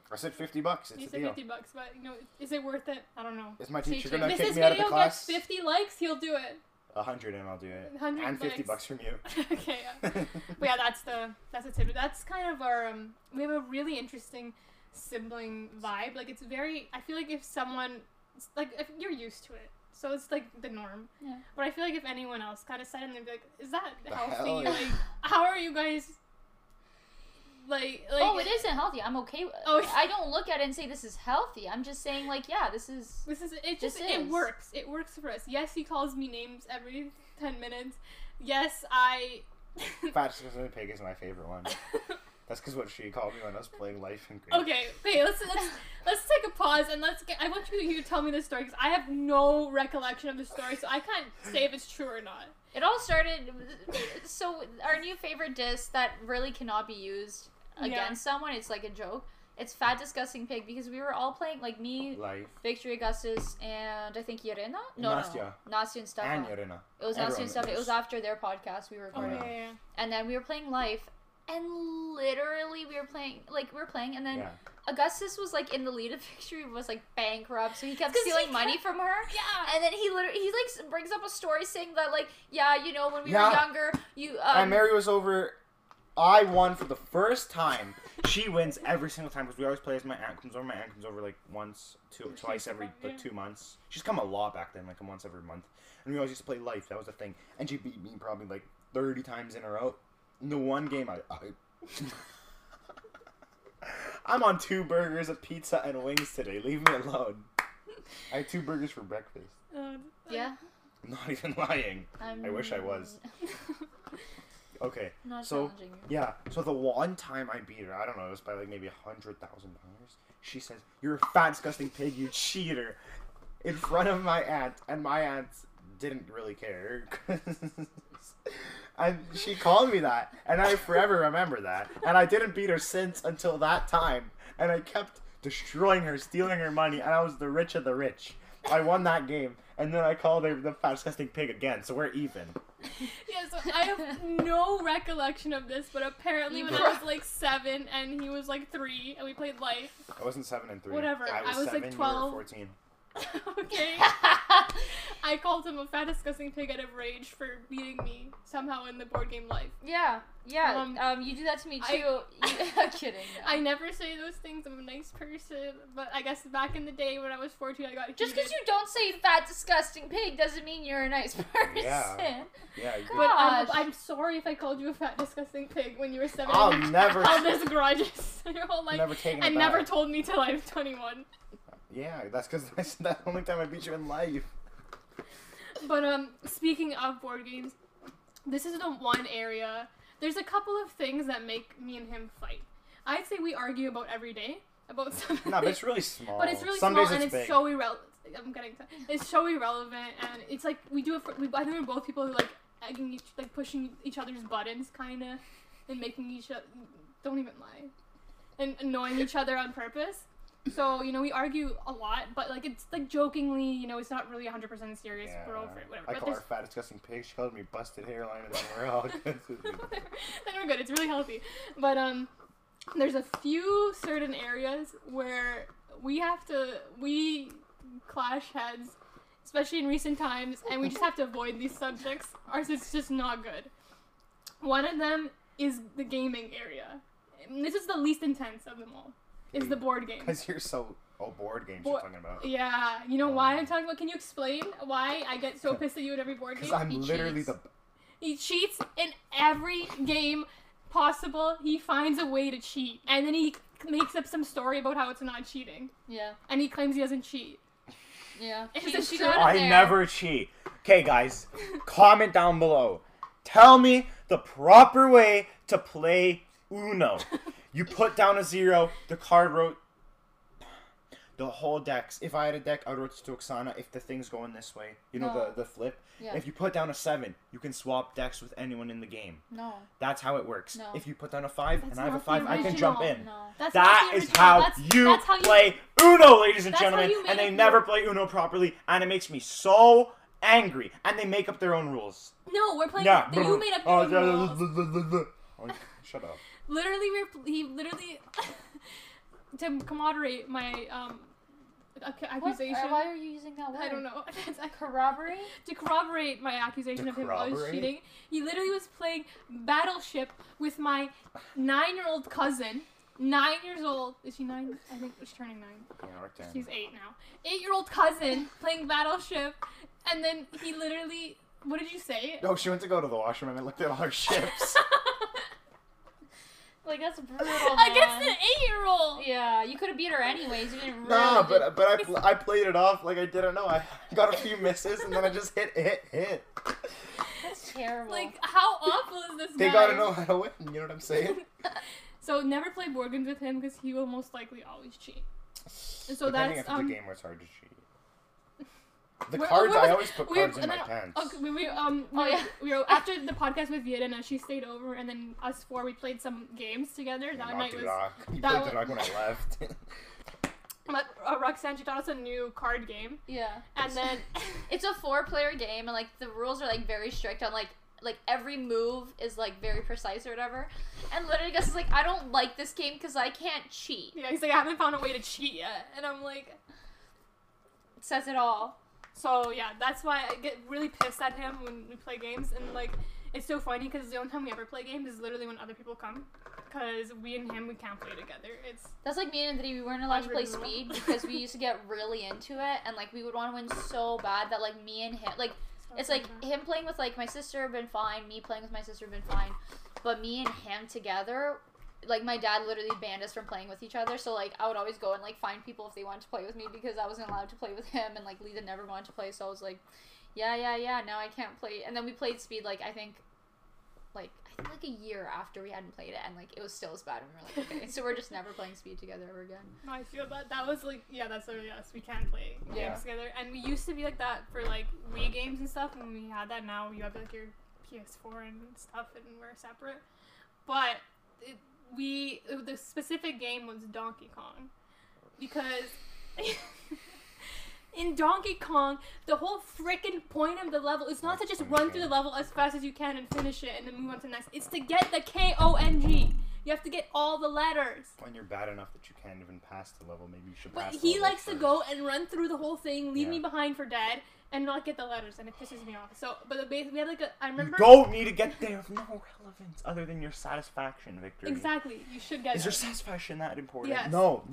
[SPEAKER 3] I said 50 bucks. It's
[SPEAKER 2] you
[SPEAKER 3] a
[SPEAKER 2] said
[SPEAKER 3] deal.
[SPEAKER 2] fifty bucks, but you know, is it worth it? I don't know.
[SPEAKER 3] Is my
[SPEAKER 1] See,
[SPEAKER 3] teacher
[SPEAKER 1] too.
[SPEAKER 3] gonna
[SPEAKER 2] if
[SPEAKER 3] kick
[SPEAKER 2] this
[SPEAKER 3] me out of the
[SPEAKER 2] video gets fifty likes, he'll do it.
[SPEAKER 3] A hundred and I'll do it.
[SPEAKER 2] 100
[SPEAKER 3] And 50 bucks from you.
[SPEAKER 2] okay. Yeah. But yeah, that's the that's the tip. That's kind of our um. We have a really interesting sibling vibe. Like it's very. I feel like if someone like if you're used to it, so it's like the norm.
[SPEAKER 1] Yeah.
[SPEAKER 2] But I feel like if anyone else kind of said it, and they'd be like, "Is that
[SPEAKER 3] The
[SPEAKER 2] healthy?
[SPEAKER 3] hell?
[SPEAKER 2] Like, how are you guys?" Like, like
[SPEAKER 1] oh, it isn't healthy. I'm okay with.
[SPEAKER 2] Oh,
[SPEAKER 1] Oh, I don't look at it and say this is healthy. I'm just saying like, yeah, this is.
[SPEAKER 2] This is it. Just
[SPEAKER 1] This
[SPEAKER 2] it
[SPEAKER 1] is.
[SPEAKER 2] works. It works for us. Yes, he calls me names every ten minutes. Yes, I.
[SPEAKER 3] Fat Disgusting Pig is my favorite one. That's because what she called me when I was playing Life in Green.
[SPEAKER 2] Okay, okay, let's let's let's take a pause and let's get. I want you to tell me this story because I have no recollection of the story, so I can't say if it's true or not.
[SPEAKER 1] It all started. So our new favorite disc that really cannot be used
[SPEAKER 2] Yeah.
[SPEAKER 1] against someone. It's like a joke. It's fat disgusting pig because we were all playing like me,
[SPEAKER 3] Life.
[SPEAKER 1] Victory Augustus, and I think Irena. No,
[SPEAKER 3] Nastya.
[SPEAKER 1] no, no, Nastya and Stefan.
[SPEAKER 3] And Yorina.
[SPEAKER 1] It was
[SPEAKER 3] Everyone
[SPEAKER 1] Nastya and Stefan. It was after their podcast we were
[SPEAKER 2] Oh
[SPEAKER 1] recording,
[SPEAKER 2] yeah, yeah, yeah.
[SPEAKER 1] and then we were playing Life, and literally we were playing like we were playing, and then
[SPEAKER 3] Yeah.
[SPEAKER 1] Augustus was like in the lead of Victory was like bankrupt, so he kept
[SPEAKER 2] 'Cause he
[SPEAKER 1] stealing money from her.
[SPEAKER 2] Yeah.
[SPEAKER 1] And then he literally he like brings up a story saying that like yeah you know when we
[SPEAKER 3] Yeah.
[SPEAKER 1] were younger you um,
[SPEAKER 3] and Mary was over. I won for the first time. She wins every single time because we always play as my aunt comes over. My aunt comes over like once, two, twice every
[SPEAKER 2] fun,
[SPEAKER 3] like two months. She's come a lot back then, like a once every month. And we always used to play life. That was the thing. And she beat me probably like thirty times in a row. In the one game, I. I I'm on two burgers, a pizza, and wings today. Leave me alone. I had two burgers for breakfast.
[SPEAKER 2] Uh,
[SPEAKER 1] yeah
[SPEAKER 3] I'm not even lying.
[SPEAKER 1] I'm,
[SPEAKER 3] I wish I was. Okay,
[SPEAKER 1] Not
[SPEAKER 3] So-
[SPEAKER 1] challenging you.
[SPEAKER 3] yeah. So the one time I beat her, I don't know, it was by like maybe a hundred thousand dollars. She says, "You're a fat, disgusting pig, you cheater," in front of my aunt, and my aunt didn't really care. 'cause- and she called me that, and I forever remember that. And I didn't beat her since until that time, and I kept destroying her, stealing her money, and I was the rich of the rich. I won that game, and then I called her the fat, disgusting pig again, so we're even.
[SPEAKER 2] Yeah, so I have no recollection of this, but apparently
[SPEAKER 1] You
[SPEAKER 2] when I was like seven and he was like three and we played life.
[SPEAKER 3] I wasn't seven and three.
[SPEAKER 2] Whatever,
[SPEAKER 3] I was,
[SPEAKER 2] I was, like,
[SPEAKER 3] seven, you
[SPEAKER 2] 12.
[SPEAKER 3] were fourteen.
[SPEAKER 2] okay. I called him a fat disgusting pig out of rage for beating me somehow in the board game life.
[SPEAKER 1] yeah, yeah.
[SPEAKER 2] Um,
[SPEAKER 1] Um, you do that to me too.
[SPEAKER 2] I-
[SPEAKER 1] you, I'm kidding. no.
[SPEAKER 2] I never say those things. I'm a nice person, but I guess back in the day when I was 14, I got
[SPEAKER 1] Just because you don't say fat, disgusting pig doesn't mean you're a nice person.
[SPEAKER 3] Yeah. Yeah, you
[SPEAKER 2] But I'm, I'm sorry if I called you a fat disgusting pig when you were seven.
[SPEAKER 3] I'll
[SPEAKER 2] and you
[SPEAKER 3] never-
[SPEAKER 2] held this grudges your whole life.
[SPEAKER 3] never taken it
[SPEAKER 2] and never told me till I was 21.
[SPEAKER 3] Yeah, that's because that's the only time I beat you in life.
[SPEAKER 2] But um, speaking of board games, this is the one area. There's a couple of things that make me and him fight. I'd say we argue about every day about something.
[SPEAKER 3] No, but it's really small.
[SPEAKER 2] But it's really
[SPEAKER 3] Some
[SPEAKER 2] small
[SPEAKER 3] days
[SPEAKER 2] and
[SPEAKER 3] it's
[SPEAKER 2] it's
[SPEAKER 3] big.
[SPEAKER 2] so irrelevant. I'm getting to, it's so irrelevant and it's like we do it for we I think we're both people who like egging each like pushing each other's buttons kind of and making each other don't even lie and annoying each other on purpose. So you know we argue a lot, but like it's like jokingly, you know, it's not really 100 percent serious.
[SPEAKER 3] Yeah.
[SPEAKER 2] We're over it, whatever.
[SPEAKER 3] I
[SPEAKER 2] But
[SPEAKER 3] call her fat, disgusting pig. She called me busted hairline, and then we're all good.
[SPEAKER 2] then we're good. It's really healthy. But um, there's a few certain areas where we have to we clash heads, especially in recent times, and we just have to avoid these subjects, or it's just not good. One of them is the gaming area. This is the least intense of them all. Is the board game.
[SPEAKER 3] Because you're so oh board games
[SPEAKER 2] Board-
[SPEAKER 3] you're talking about.
[SPEAKER 2] Yeah, you know oh. why I'm talking about? Can you explain why I get so pissed at you at every board game? Because?
[SPEAKER 3] I'm
[SPEAKER 1] He
[SPEAKER 3] literally
[SPEAKER 1] cheats.
[SPEAKER 3] the.
[SPEAKER 2] He cheats in every game possible. He finds a way to cheat, and then he makes up some story about how it's not cheating,
[SPEAKER 1] Yeah,
[SPEAKER 2] and he claims he doesn't cheat.
[SPEAKER 1] yeah.
[SPEAKER 2] Is
[SPEAKER 1] She-
[SPEAKER 2] it
[SPEAKER 1] she
[SPEAKER 2] true?
[SPEAKER 1] got it
[SPEAKER 3] I
[SPEAKER 1] there.
[SPEAKER 3] never cheat. Okay, guys, comment down below. Tell me the proper way to play Uno. You put down a zero. The card wrote the whole decks. If I had a deck, I would wrote to Oksana. If the thing's going this way, you know
[SPEAKER 1] No.
[SPEAKER 3] the the flip.
[SPEAKER 1] Yeah.
[SPEAKER 3] If you put down a seven, you can swap decks with anyone in the game.
[SPEAKER 1] No,
[SPEAKER 3] That's how it works.
[SPEAKER 1] No.
[SPEAKER 3] If you put down a five
[SPEAKER 2] That's
[SPEAKER 3] and I have a five, I can jump in.
[SPEAKER 1] no.
[SPEAKER 2] That's
[SPEAKER 3] That is how
[SPEAKER 2] that's,
[SPEAKER 3] you
[SPEAKER 2] that's how
[SPEAKER 3] play Uno, ladies and
[SPEAKER 2] That's how
[SPEAKER 3] gentlemen.
[SPEAKER 2] you
[SPEAKER 3] And they never play Uno properly, and it makes me so angry. And they make up their own rules.
[SPEAKER 2] No, we're playing.
[SPEAKER 3] Yeah.
[SPEAKER 2] You made up your
[SPEAKER 3] Oh,
[SPEAKER 2] own
[SPEAKER 3] yeah,
[SPEAKER 2] rules.
[SPEAKER 3] Oh, Shut up.
[SPEAKER 2] Literally, we're he literally to commodorate my um ac-
[SPEAKER 1] What?
[SPEAKER 2] accusation.
[SPEAKER 1] Uh, Why are you using that word?
[SPEAKER 2] I don't know.
[SPEAKER 1] Corroborate.
[SPEAKER 2] to corroborate my accusation
[SPEAKER 3] To
[SPEAKER 2] of him always
[SPEAKER 3] corroborate?
[SPEAKER 2] cheating, he literally was playing Battleship with my nine-year-old cousin. Nine years old. Is she nine? I think she's turning nine.
[SPEAKER 3] Yeah, we're ten.
[SPEAKER 2] She's eight now. Eight-year-old cousin playing Battleship, and then he literally. What did you say?
[SPEAKER 3] No, she went to go to the washroom and I looked at all her ships.
[SPEAKER 1] Like that's brutal, man.
[SPEAKER 2] Against an eight-year-old.
[SPEAKER 1] Yeah, you could have beat her anyways. You didn't
[SPEAKER 3] nah,
[SPEAKER 1] do-
[SPEAKER 3] but but I pl- I played it off like I didn't know. I got a few misses and then I just hit hit hit.
[SPEAKER 1] that's terrible.
[SPEAKER 2] Like, how awful is this
[SPEAKER 3] They
[SPEAKER 2] guy?
[SPEAKER 3] gotta know how to win. You know what I'm saying?
[SPEAKER 2] So never play board games with him because he will most likely always cheat. And so
[SPEAKER 3] Depending
[SPEAKER 2] that's
[SPEAKER 3] if it's
[SPEAKER 2] um.
[SPEAKER 3] a game where it's hard to cheat. The
[SPEAKER 2] We're-
[SPEAKER 3] cards,
[SPEAKER 2] we're-
[SPEAKER 3] I always put cards in
[SPEAKER 2] and
[SPEAKER 3] my
[SPEAKER 2] then-
[SPEAKER 3] pants.
[SPEAKER 2] Okay, we, we um
[SPEAKER 1] Oh,
[SPEAKER 2] we,
[SPEAKER 1] yeah.
[SPEAKER 2] we were after the podcast with Vietnam, she stayed over, and then us four we played some games together. That
[SPEAKER 3] Not
[SPEAKER 2] night
[SPEAKER 3] the
[SPEAKER 2] was
[SPEAKER 3] rock. You
[SPEAKER 2] that
[SPEAKER 3] played
[SPEAKER 2] was-
[SPEAKER 3] the rock when I left.
[SPEAKER 2] but, uh, Roxanne. She taught us a new card game,
[SPEAKER 1] yeah,
[SPEAKER 2] and then
[SPEAKER 1] it's a four-player game, and like the rules are like very strict on like like every move is like very precise or whatever. And literally, Gus is like, I don't like this game because I can't cheat.
[SPEAKER 2] yeah, he's like, I haven't found a way to cheat yet, and I'm like,
[SPEAKER 1] It says it all.
[SPEAKER 2] So yeah, that's why I get really pissed at him when we play games, and like it's so funny because the only time we ever play games is literally when other people come, because we and him we can't play together. It's
[SPEAKER 1] That's like me and Anthony. We weren't allowed to play speed because we used to get really into it, and like we would want to win so bad that like me and him, like it's like him playing with like my sister been fine, me playing with my sister been fine, but me and him together, like my dad literally banned us from playing with each other. So like I would always go and like find people if they wanted to play with me because I wasn't allowed to play with him, and like Lita never wanted to play. So I was like, yeah, yeah, yeah. Now I can't play. And then we played speed like I think like I think like a year after we hadn't played it, and like it was still as bad. And we were like, okay, so we're just never playing Speed together ever again.
[SPEAKER 2] No, I feel that that was like yeah, that's literally us. We can't play games together, and we used to be like that for like Wii games and stuff. And we had that now. You have like your PS4 and stuff, and we're separate. But it, we the specific game was Donkey Kong because. In Donkey Kong, the whole freaking point of the level is not to just run through the level as fast as you can and finish it and then move on to the next. It's to get the K O N G. You have to get all the letters.
[SPEAKER 3] When you're bad enough that you can't even pass the level, maybe you should
[SPEAKER 2] But
[SPEAKER 3] pass
[SPEAKER 2] he
[SPEAKER 3] level
[SPEAKER 2] likes to go and run through the whole thing, leave
[SPEAKER 3] Yeah.
[SPEAKER 2] me behind for dead, and not get the letters, and it pisses me off. So, but the base, we had like a. I remember
[SPEAKER 3] You don't need to get there of no relevance other than your satisfaction, Victor.
[SPEAKER 2] exactly. You should get.
[SPEAKER 3] Is your satisfaction that important?
[SPEAKER 2] Yes.
[SPEAKER 3] No.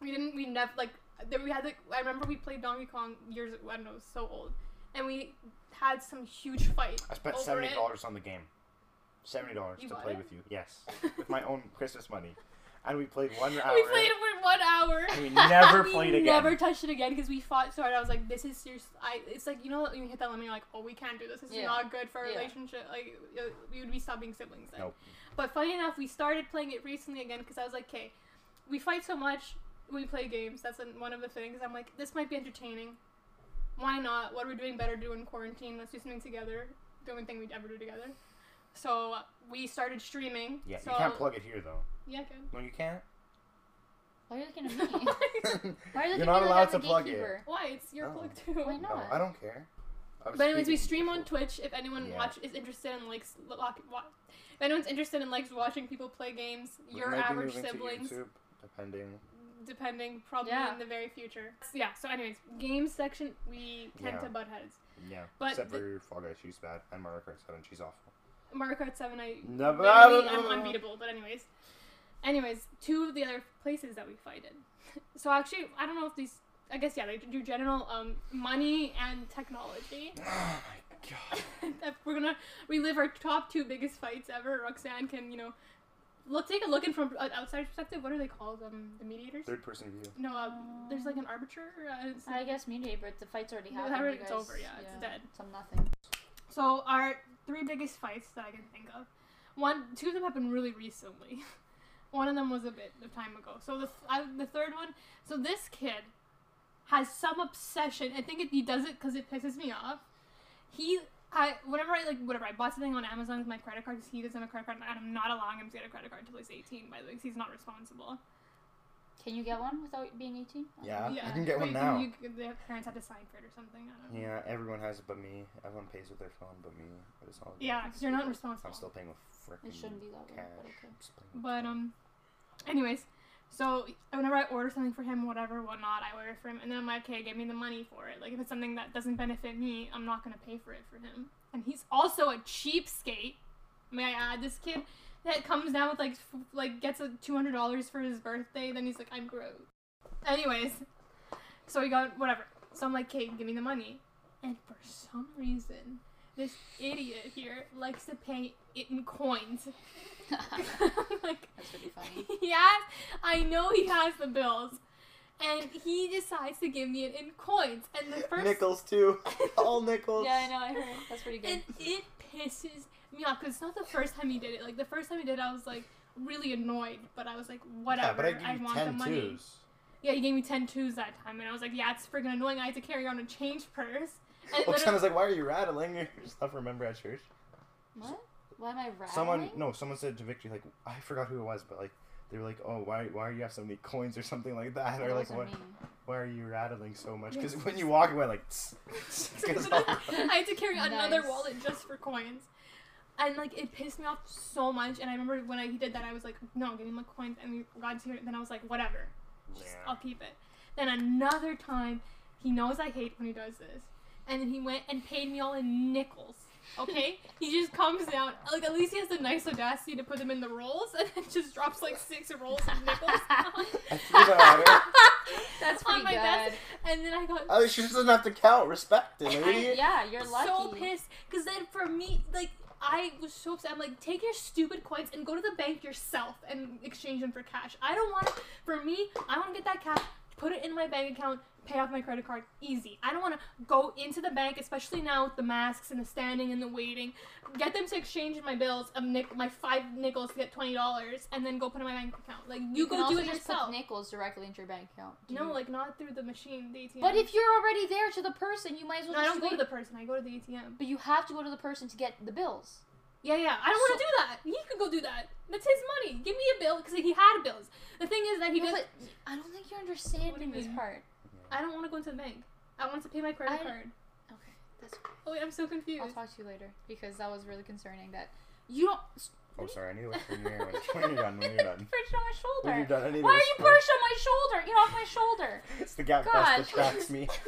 [SPEAKER 2] We didn't. We never like. There we had like. I remember we played Donkey Kong years. ago. I don't know. was So old, and we had some huge fight.
[SPEAKER 3] I spent
[SPEAKER 2] over
[SPEAKER 3] seventy dollars on the game. Seventy dollars to play
[SPEAKER 2] it?
[SPEAKER 3] with you. Yes, with my own Christmas money, and we played one hour.
[SPEAKER 2] We played it for one hour.
[SPEAKER 3] And we never
[SPEAKER 2] We
[SPEAKER 3] played again.
[SPEAKER 2] We never touched it again because we fought so hard. I was like, "This is serious." I. It's like you know when you hit that limit, you're like, "Oh, we can't do this. This is not good for our
[SPEAKER 1] Yeah.
[SPEAKER 2] relationship." Like uh, we would be stopping siblings then.
[SPEAKER 3] Nope.
[SPEAKER 2] But funny enough, we started playing it recently again because I was like, "Okay, we fight so much. We play games. That's one of the things." I'm like, "This might be entertaining. Why not? What are we doing better Do in quarantine? Let's do something together. The only thing we'd ever do together." So we started streaming.
[SPEAKER 3] Yeah,
[SPEAKER 2] so,
[SPEAKER 3] you can't plug it here though.
[SPEAKER 2] Yeah, I can.
[SPEAKER 3] No, you can't.
[SPEAKER 1] Why are you looking at me? Why are you looking
[SPEAKER 3] You're
[SPEAKER 1] at
[SPEAKER 3] not
[SPEAKER 1] me
[SPEAKER 3] allowed
[SPEAKER 1] like
[SPEAKER 3] to
[SPEAKER 1] I'm a
[SPEAKER 3] plug it.
[SPEAKER 1] gatekeeper?
[SPEAKER 2] Why? It's your plug too.
[SPEAKER 1] Why
[SPEAKER 3] No,
[SPEAKER 1] not?
[SPEAKER 3] I don't care. I was
[SPEAKER 2] But anyways, we
[SPEAKER 3] speaking
[SPEAKER 2] stream on
[SPEAKER 3] before.
[SPEAKER 2] Twitch. If anyone
[SPEAKER 3] Yeah.
[SPEAKER 2] watch is interested in likes, lo- wa- if anyone's interested in likes watching people play games,
[SPEAKER 3] We
[SPEAKER 2] your
[SPEAKER 3] might be
[SPEAKER 2] average
[SPEAKER 3] moving to
[SPEAKER 2] siblings,
[SPEAKER 3] YouTube, depending.
[SPEAKER 2] depending, probably
[SPEAKER 1] Yeah.
[SPEAKER 2] in the very future. So, yeah. So, anyways, games section we tend
[SPEAKER 3] Yeah.
[SPEAKER 2] to butt heads.
[SPEAKER 3] Yeah.
[SPEAKER 2] But
[SPEAKER 3] Except
[SPEAKER 2] the-
[SPEAKER 3] for Fall Guys, she's bad, and Mario Kart 7, she's awful.
[SPEAKER 2] Mario Kart Seven, I
[SPEAKER 3] No, but-
[SPEAKER 2] literally am unbeatable. But anyways, anyways, two of the other places that we fighted. So actually, I don't know if these. I guess yeah, they do general um, money and technology.
[SPEAKER 3] Oh my god.
[SPEAKER 2] we're gonna relive our top two biggest fights ever, Roxanne can, you know, look take a look in from an outside perspective. What are they called? Um, the mediators?
[SPEAKER 3] Third person view.
[SPEAKER 2] no, uh, there's like an arbiter. Uh, it's-
[SPEAKER 1] I guess mediate, but the fight's already
[SPEAKER 2] The
[SPEAKER 1] happened.
[SPEAKER 2] fight- it's
[SPEAKER 1] guys-
[SPEAKER 2] over, yeah, it's dead.
[SPEAKER 1] It's on nothing.
[SPEAKER 2] so our three biggest fights that I can think of, one, two of them happened really recently. one of them was a bit of time ago. So the th- I, the third one, so this kid has some obsession. I think it, he does it because it pisses me off. He, I, whenever I like, whatever I bought something on Amazon with my credit card because he doesn't have a credit card, and I'm not allowing him to get a credit card until he's 18. By the way, because he's not responsible.
[SPEAKER 1] Can you get one without being 18?
[SPEAKER 3] Yeah, I can get one
[SPEAKER 2] Wait,
[SPEAKER 3] now.
[SPEAKER 2] You, the parents have to sign for it or something. I don't know.
[SPEAKER 3] Yeah, everyone has it but me. Everyone pays with their phone but me. But it's all good.
[SPEAKER 2] Yeah, because you're not responsible.
[SPEAKER 3] I'm still paying with freaking
[SPEAKER 1] It shouldn't be that way,
[SPEAKER 3] cash.
[SPEAKER 1] but okay.
[SPEAKER 3] I'm just paying with
[SPEAKER 2] But um, anyways, so whenever I order something for him, whatever, whatnot, I order for him, and then I'm like, okay, give me the money for it. Like if it's something that doesn't benefit me, I'm not gonna pay for it for him. And he's also a cheapskate. May I add, this kid that comes down with like f- like gets a two hundred dollars for his birthday, then he's like, I'm broke. Anyways, so he got whatever. So I'm like, okay, give me the money. And for some reason, this idiot here likes to pay it in coins. like
[SPEAKER 1] That's pretty funny.
[SPEAKER 2] he has, I know he has the bills, and he decides to give me it in coins. And the first
[SPEAKER 3] Nickels too. all nickels.
[SPEAKER 1] Yeah, I know. I heard. That's pretty good.
[SPEAKER 2] and it pisses me off because it's not the first time he did it. Like the first time he did, it, I was like really annoyed, but I was like, whatever.
[SPEAKER 3] Yeah, but I give you
[SPEAKER 2] want the money.
[SPEAKER 3] twos.
[SPEAKER 2] Yeah, he gave me ten twos that time, and I was like, yeah, it's freaking annoying. I had to carry on a change purse. And it
[SPEAKER 3] Well,
[SPEAKER 2] literally-
[SPEAKER 3] was like, "Why are you rattling your stuff? Remember at church?"
[SPEAKER 1] what? Why am I rattling?
[SPEAKER 3] Someone, no, someone said to Victory, like, I forgot who it was, but like, they were like, "Oh, why, why do you have so many coins or something like that?"
[SPEAKER 1] That
[SPEAKER 3] Or like,
[SPEAKER 1] wasn't
[SPEAKER 3] "What, why are you rattling so much?" Because when you walk away, like, tss, tss, it's
[SPEAKER 2] I had to carry another wallet just for coins. And like it pissed me off so much. And I remember when I he did that, I was like, no, give me my coins. And we got to it. Then I was like, whatever, just,
[SPEAKER 3] Yeah.
[SPEAKER 2] I'll keep it. Then another time, he knows I hate when he does this, and then he went and paid me all in nickels. Okay, he just comes down. Like at least he has the nice audacity to put them in the rolls, and then just drops like six rolls of nickels
[SPEAKER 3] I threw that.
[SPEAKER 1] That's
[SPEAKER 2] on
[SPEAKER 1] pretty
[SPEAKER 2] my
[SPEAKER 1] good.
[SPEAKER 2] desk. And then I got
[SPEAKER 3] At least she just doesn't have to count. Respect it, lady.
[SPEAKER 1] yeah, you're lucky.
[SPEAKER 2] so pissed because then for me like i was so upset i'm like take your stupid coins and go to the bank yourself and exchange them for cash i don't want it. for me i want to get that cash put it in my bank account, pay off my credit card, easy. I don't want to go into the bank, especially now with the masks and the standing and the waiting. Get them to exchange my bills um, of nick my five nickels to get twenty dollars, and then go put it in my bank account. Like you,
[SPEAKER 1] can
[SPEAKER 2] go do it
[SPEAKER 1] just
[SPEAKER 2] yourself.
[SPEAKER 1] Put nickels directly into your bank account.
[SPEAKER 2] No,
[SPEAKER 1] you-
[SPEAKER 2] like not through the machine, the ATM.
[SPEAKER 1] But if you're already there to the person, you might as well
[SPEAKER 2] no, I don't go to the person. I go to the ATM.
[SPEAKER 1] But you have to go to the person to get the bills.
[SPEAKER 2] Yeah, yeah. I don't want to do that. He could go do that. That's his money. Give me a bill because he had bills. The thing is that he
[SPEAKER 1] No,
[SPEAKER 2] does.
[SPEAKER 1] but I don't think you're understanding this part.
[SPEAKER 2] I don't want to go into the bank. I want to pay my credit
[SPEAKER 1] I-
[SPEAKER 2] card.
[SPEAKER 1] Okay, that's.
[SPEAKER 2] Oh wait, I'm so confused.
[SPEAKER 1] I'll talk to you later because that was really concerning. That you don't.
[SPEAKER 3] Oh, sorry. I need to wait when you're, when you're done. When you're done.
[SPEAKER 1] Perched on my shoulder.
[SPEAKER 3] When you're done, I need
[SPEAKER 1] Why are you
[SPEAKER 3] whisper.
[SPEAKER 1] perched on my shoulder? Get off my shoulder.
[SPEAKER 3] It's the gap
[SPEAKER 1] God.
[SPEAKER 3] bus that tracks me.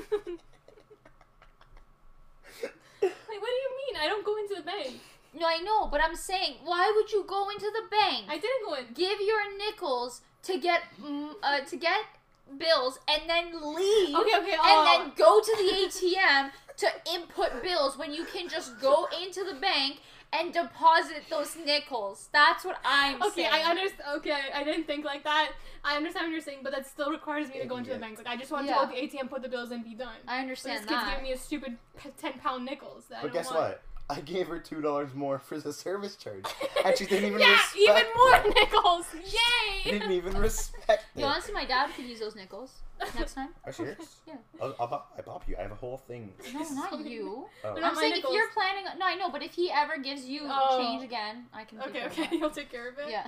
[SPEAKER 2] Wait, what do you mean? I don't go into the bank.
[SPEAKER 1] No, I know, but I'm saying, why would you go into the bank?
[SPEAKER 2] I didn't go in.
[SPEAKER 1] give your nickels to get uh, to get bills and then leave
[SPEAKER 2] Okay, okay.
[SPEAKER 1] and
[SPEAKER 2] Oh.
[SPEAKER 1] then go to the ATM to input bills when you can just go into the bank and deposit those nickels. That's what I'm
[SPEAKER 2] Okay,
[SPEAKER 1] saying.
[SPEAKER 2] I understand. Okay, I didn't think like that. I understand what you're saying, but that still requires me to go into the bank. Like, I just want
[SPEAKER 1] Yeah.
[SPEAKER 2] to go to the ATM, put the bills in, be done.
[SPEAKER 1] I
[SPEAKER 2] But
[SPEAKER 1] understand
[SPEAKER 2] this kid's
[SPEAKER 1] that.
[SPEAKER 2] giving me a stupid ten pound nickels. That I
[SPEAKER 3] But
[SPEAKER 2] don't
[SPEAKER 3] guess
[SPEAKER 2] want.
[SPEAKER 3] what? I gave her two dollars more for the service charge, and she didn't even respect.
[SPEAKER 2] yeah,
[SPEAKER 3] respect
[SPEAKER 2] even more
[SPEAKER 3] it.
[SPEAKER 2] nickels.
[SPEAKER 3] She
[SPEAKER 2] Yay!
[SPEAKER 3] didn't even respect it.
[SPEAKER 1] You honestly, my dad could use those nickels next time.
[SPEAKER 3] Are you serious?
[SPEAKER 1] Yeah.
[SPEAKER 3] I'll, I'll, bop- I bop you. I have a whole thing.
[SPEAKER 1] No, not you.
[SPEAKER 3] Oh.
[SPEAKER 2] They're
[SPEAKER 1] I'm
[SPEAKER 2] not my
[SPEAKER 1] saying if you're planning. on- No, I know, but if he ever gives you
[SPEAKER 2] Oh.
[SPEAKER 1] change again, I can. take
[SPEAKER 2] Okay, okay,
[SPEAKER 1] that.
[SPEAKER 2] you'll take care of it.
[SPEAKER 1] Yeah.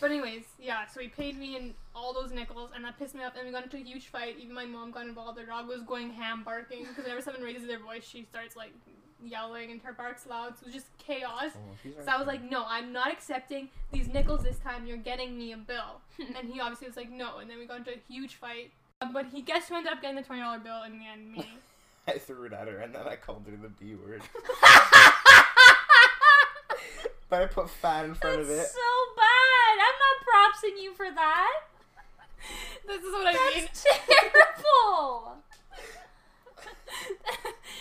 [SPEAKER 2] But anyways, yeah. So he paid me in all those nickels, and that pissed me off. And we got into a huge fight. Even my mom got involved. Their dog was going ham, barking. Because whenever someone raises their voice, she starts like yelling, and her barks loud. So it was just chaos.
[SPEAKER 3] Oh, she's
[SPEAKER 2] So I was like, no, I'm not accepting these nickels this time. You're getting me a bill. and he obviously was like, no. And then we got into a huge fight. Um, But he guess who ended up getting the twenty dollar bill in the end? Me.
[SPEAKER 3] I threw it at her, and then I called her the B word. But I put fat in front
[SPEAKER 1] That's
[SPEAKER 3] of it.
[SPEAKER 1] so bad. I'm not propsing you for that.
[SPEAKER 2] this is what I mean.
[SPEAKER 1] That's terrible.